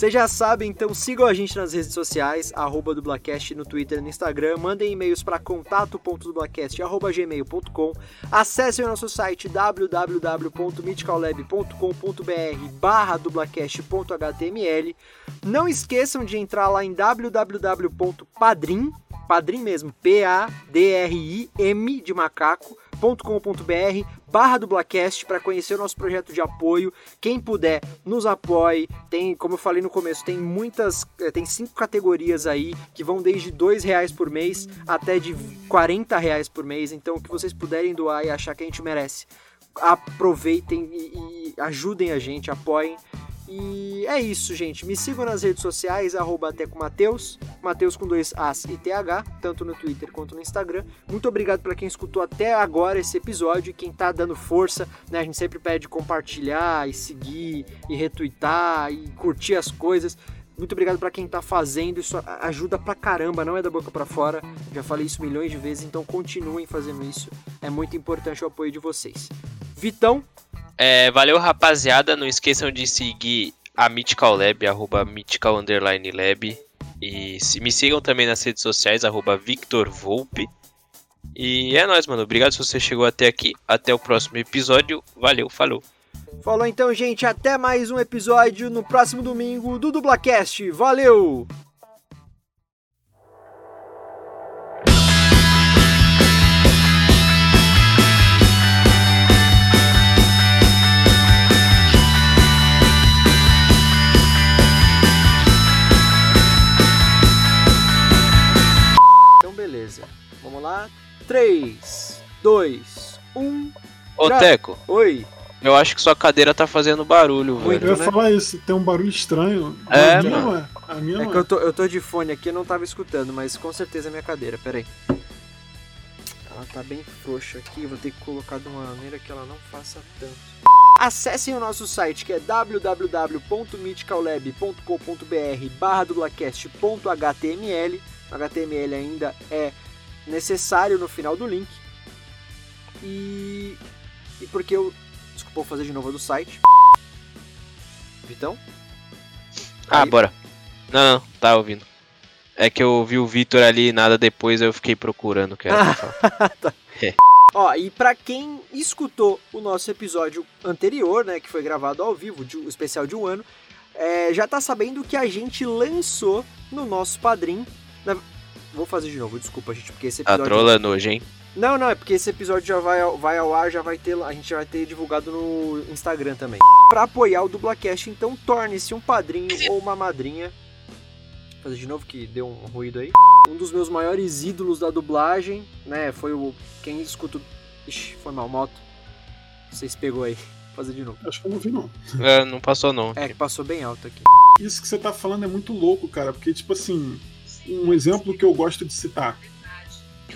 Vocês já sabem, então sigam a gente nas redes sociais, arroba dublacast no Twitter e no Instagram, mandem e-mails para contato.dublacast.gmail.com, acessem o nosso site www.mythicallab.com.br barra dublacast.html, não esqueçam de entrar lá em www.padrim Padrim mesmo, P-A-D-R-I-M de macaco.com.br barra dublacast para conhecer o nosso projeto de apoio. Quem puder, nos apoie. Tem, como eu falei no começo, tem muitas, eh, tem cinco categorias aí que vão desde dois reais por mês até de 40 reais por mês. Então, o que vocês puderem doar e achar que a gente merece, aproveitem e, e ajudem a gente, apoiem. E é isso, gente. Me sigam nas redes sociais, arroba Mateus, Mateus com dois As e TH, tanto no Twitter quanto no Instagram. Muito obrigado para quem escutou até agora esse episódio e quem tá dando força, né? A gente sempre pede compartilhar e seguir e retweetar e curtir as coisas. Muito obrigado para quem tá fazendo, isso ajuda pra caramba, não é da boca para fora. Já falei isso milhões de vezes, então continuem fazendo isso. É muito importante o apoio de vocês. Vitão, é, valeu, rapaziada. Não esqueçam de seguir a Mythical Lab, arroba Mythical Underline Lab. E se, me sigam também nas redes sociais, arroba Victor Volpe. E é nóis, mano. Obrigado se você chegou até aqui. Até o próximo episódio. Valeu, falou. Falou então, gente. Até mais um episódio no próximo domingo do Dublacast. Valeu! Beleza. Vamos lá. 3, 2, 1. Ô, Já... Teco. Oi. Eu acho que sua cadeira tá fazendo barulho, velho. Eu ia né? falar isso, tem um barulho estranho. É, a minha não é. A minha é que é. Eu, tô, eu tô de fone aqui, eu não tava escutando, mas com certeza é minha cadeira, peraí. Ela tá bem frouxa aqui, vou ter que colocar de uma maneira que ela não faça tanto. Acessem o nosso site que é www.mythicallab.com.br barra dublacast.html HTML ainda é necessário no final do link. E, e porque eu. Desculpa, vou fazer de novo do site. Vitão? Ah, Aí. bora. Não, não, tá ouvindo. É que eu vi o Vitor ali e nada depois eu fiquei procurando o que era tá. é. Ó, e para quem escutou o nosso episódio anterior, né, que foi gravado ao vivo, o especial de um ano, é, já tá sabendo que a gente lançou no nosso padrinho na... Vou fazer de novo, desculpa, gente, porque esse episódio. Tá trolando hoje, hein? Não, não, é porque esse episódio já vai ao, vai ao ar, já vai ter. A gente já vai ter divulgado no Instagram também. Para apoiar o Dublacast, então torne-se um padrinho ou uma madrinha. Vou fazer de novo que deu um ruído aí. Um dos meus maiores ídolos da dublagem, né? Foi o. Quem escuta. Ixi, foi mal, moto. Vocês pegou aí. Vou fazer de novo. Acho que eu não vi, não. É, não passou, não. É, que passou bem alto aqui. Isso que você tá falando é muito louco, cara, porque, tipo assim um exemplo que eu gosto de citar.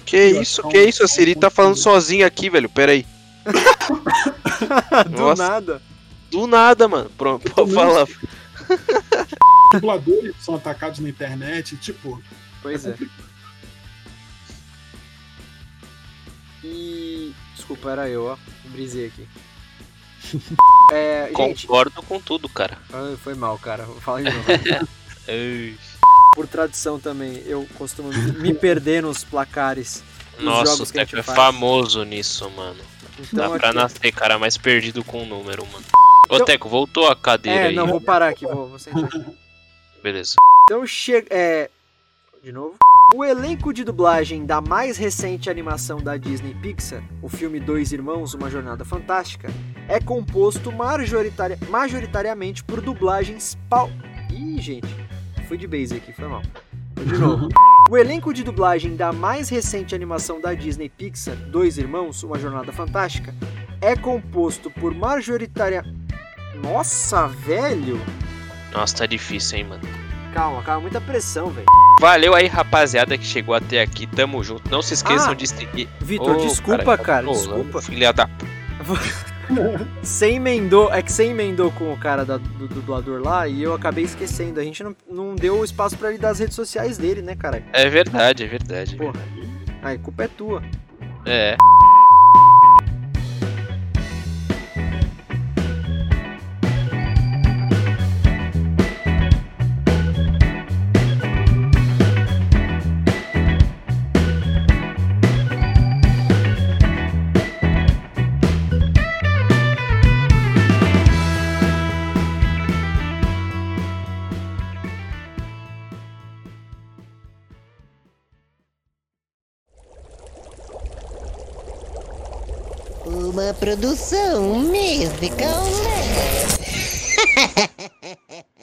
Que isso, que isso? A Siri tá falando sozinha aqui, velho. Pera aí. Do Nossa. nada. Do nada, mano. Pronto, pode falar. Dubladores são atacados na internet, tipo. Pois é. é. E. Desculpa, era eu, ó. Brisei aqui. É, Concordo gente... com tudo, cara. Ah, foi mal, cara. Fala de novo. Por tradição também, eu costumo me perder nos placares. Nossa, o Teco é faz. famoso nisso, mano. Então, Dá pra aqui... nascer, cara, mais perdido com o número, mano. Ô, então... Teco, voltou a cadeira é, aí. não, vou parar aqui, vou, vou sentar aqui. Beleza. Então chega. É. De novo. O elenco de dublagem da mais recente animação da Disney Pixar, o filme Dois Irmãos, Uma Jornada Fantástica, é composto majoritari... majoritariamente por dublagens pau. Ih, gente fui de base aqui, foi mal. De novo. O elenco de dublagem da mais recente animação da Disney Pixar, Dois Irmãos, Uma Jornada Fantástica, é composto por majoritária. Nossa, velho! Nossa, tá difícil, hein, mano. Calma, calma, muita pressão, velho. Valeu aí, rapaziada, que chegou até aqui. Tamo junto. Não se esqueçam ah, de seguir. Vitor, oh, desculpa, cara. cara desculpa. Filha da. você emendou, é que você emendou com o cara da, do, dublador lá e eu acabei esquecendo. A gente não, não deu espaço para ele dar as redes sociais dele, né, cara? É verdade, é verdade. Porra. Aí, culpa é tua. É. sua produção musical. Né?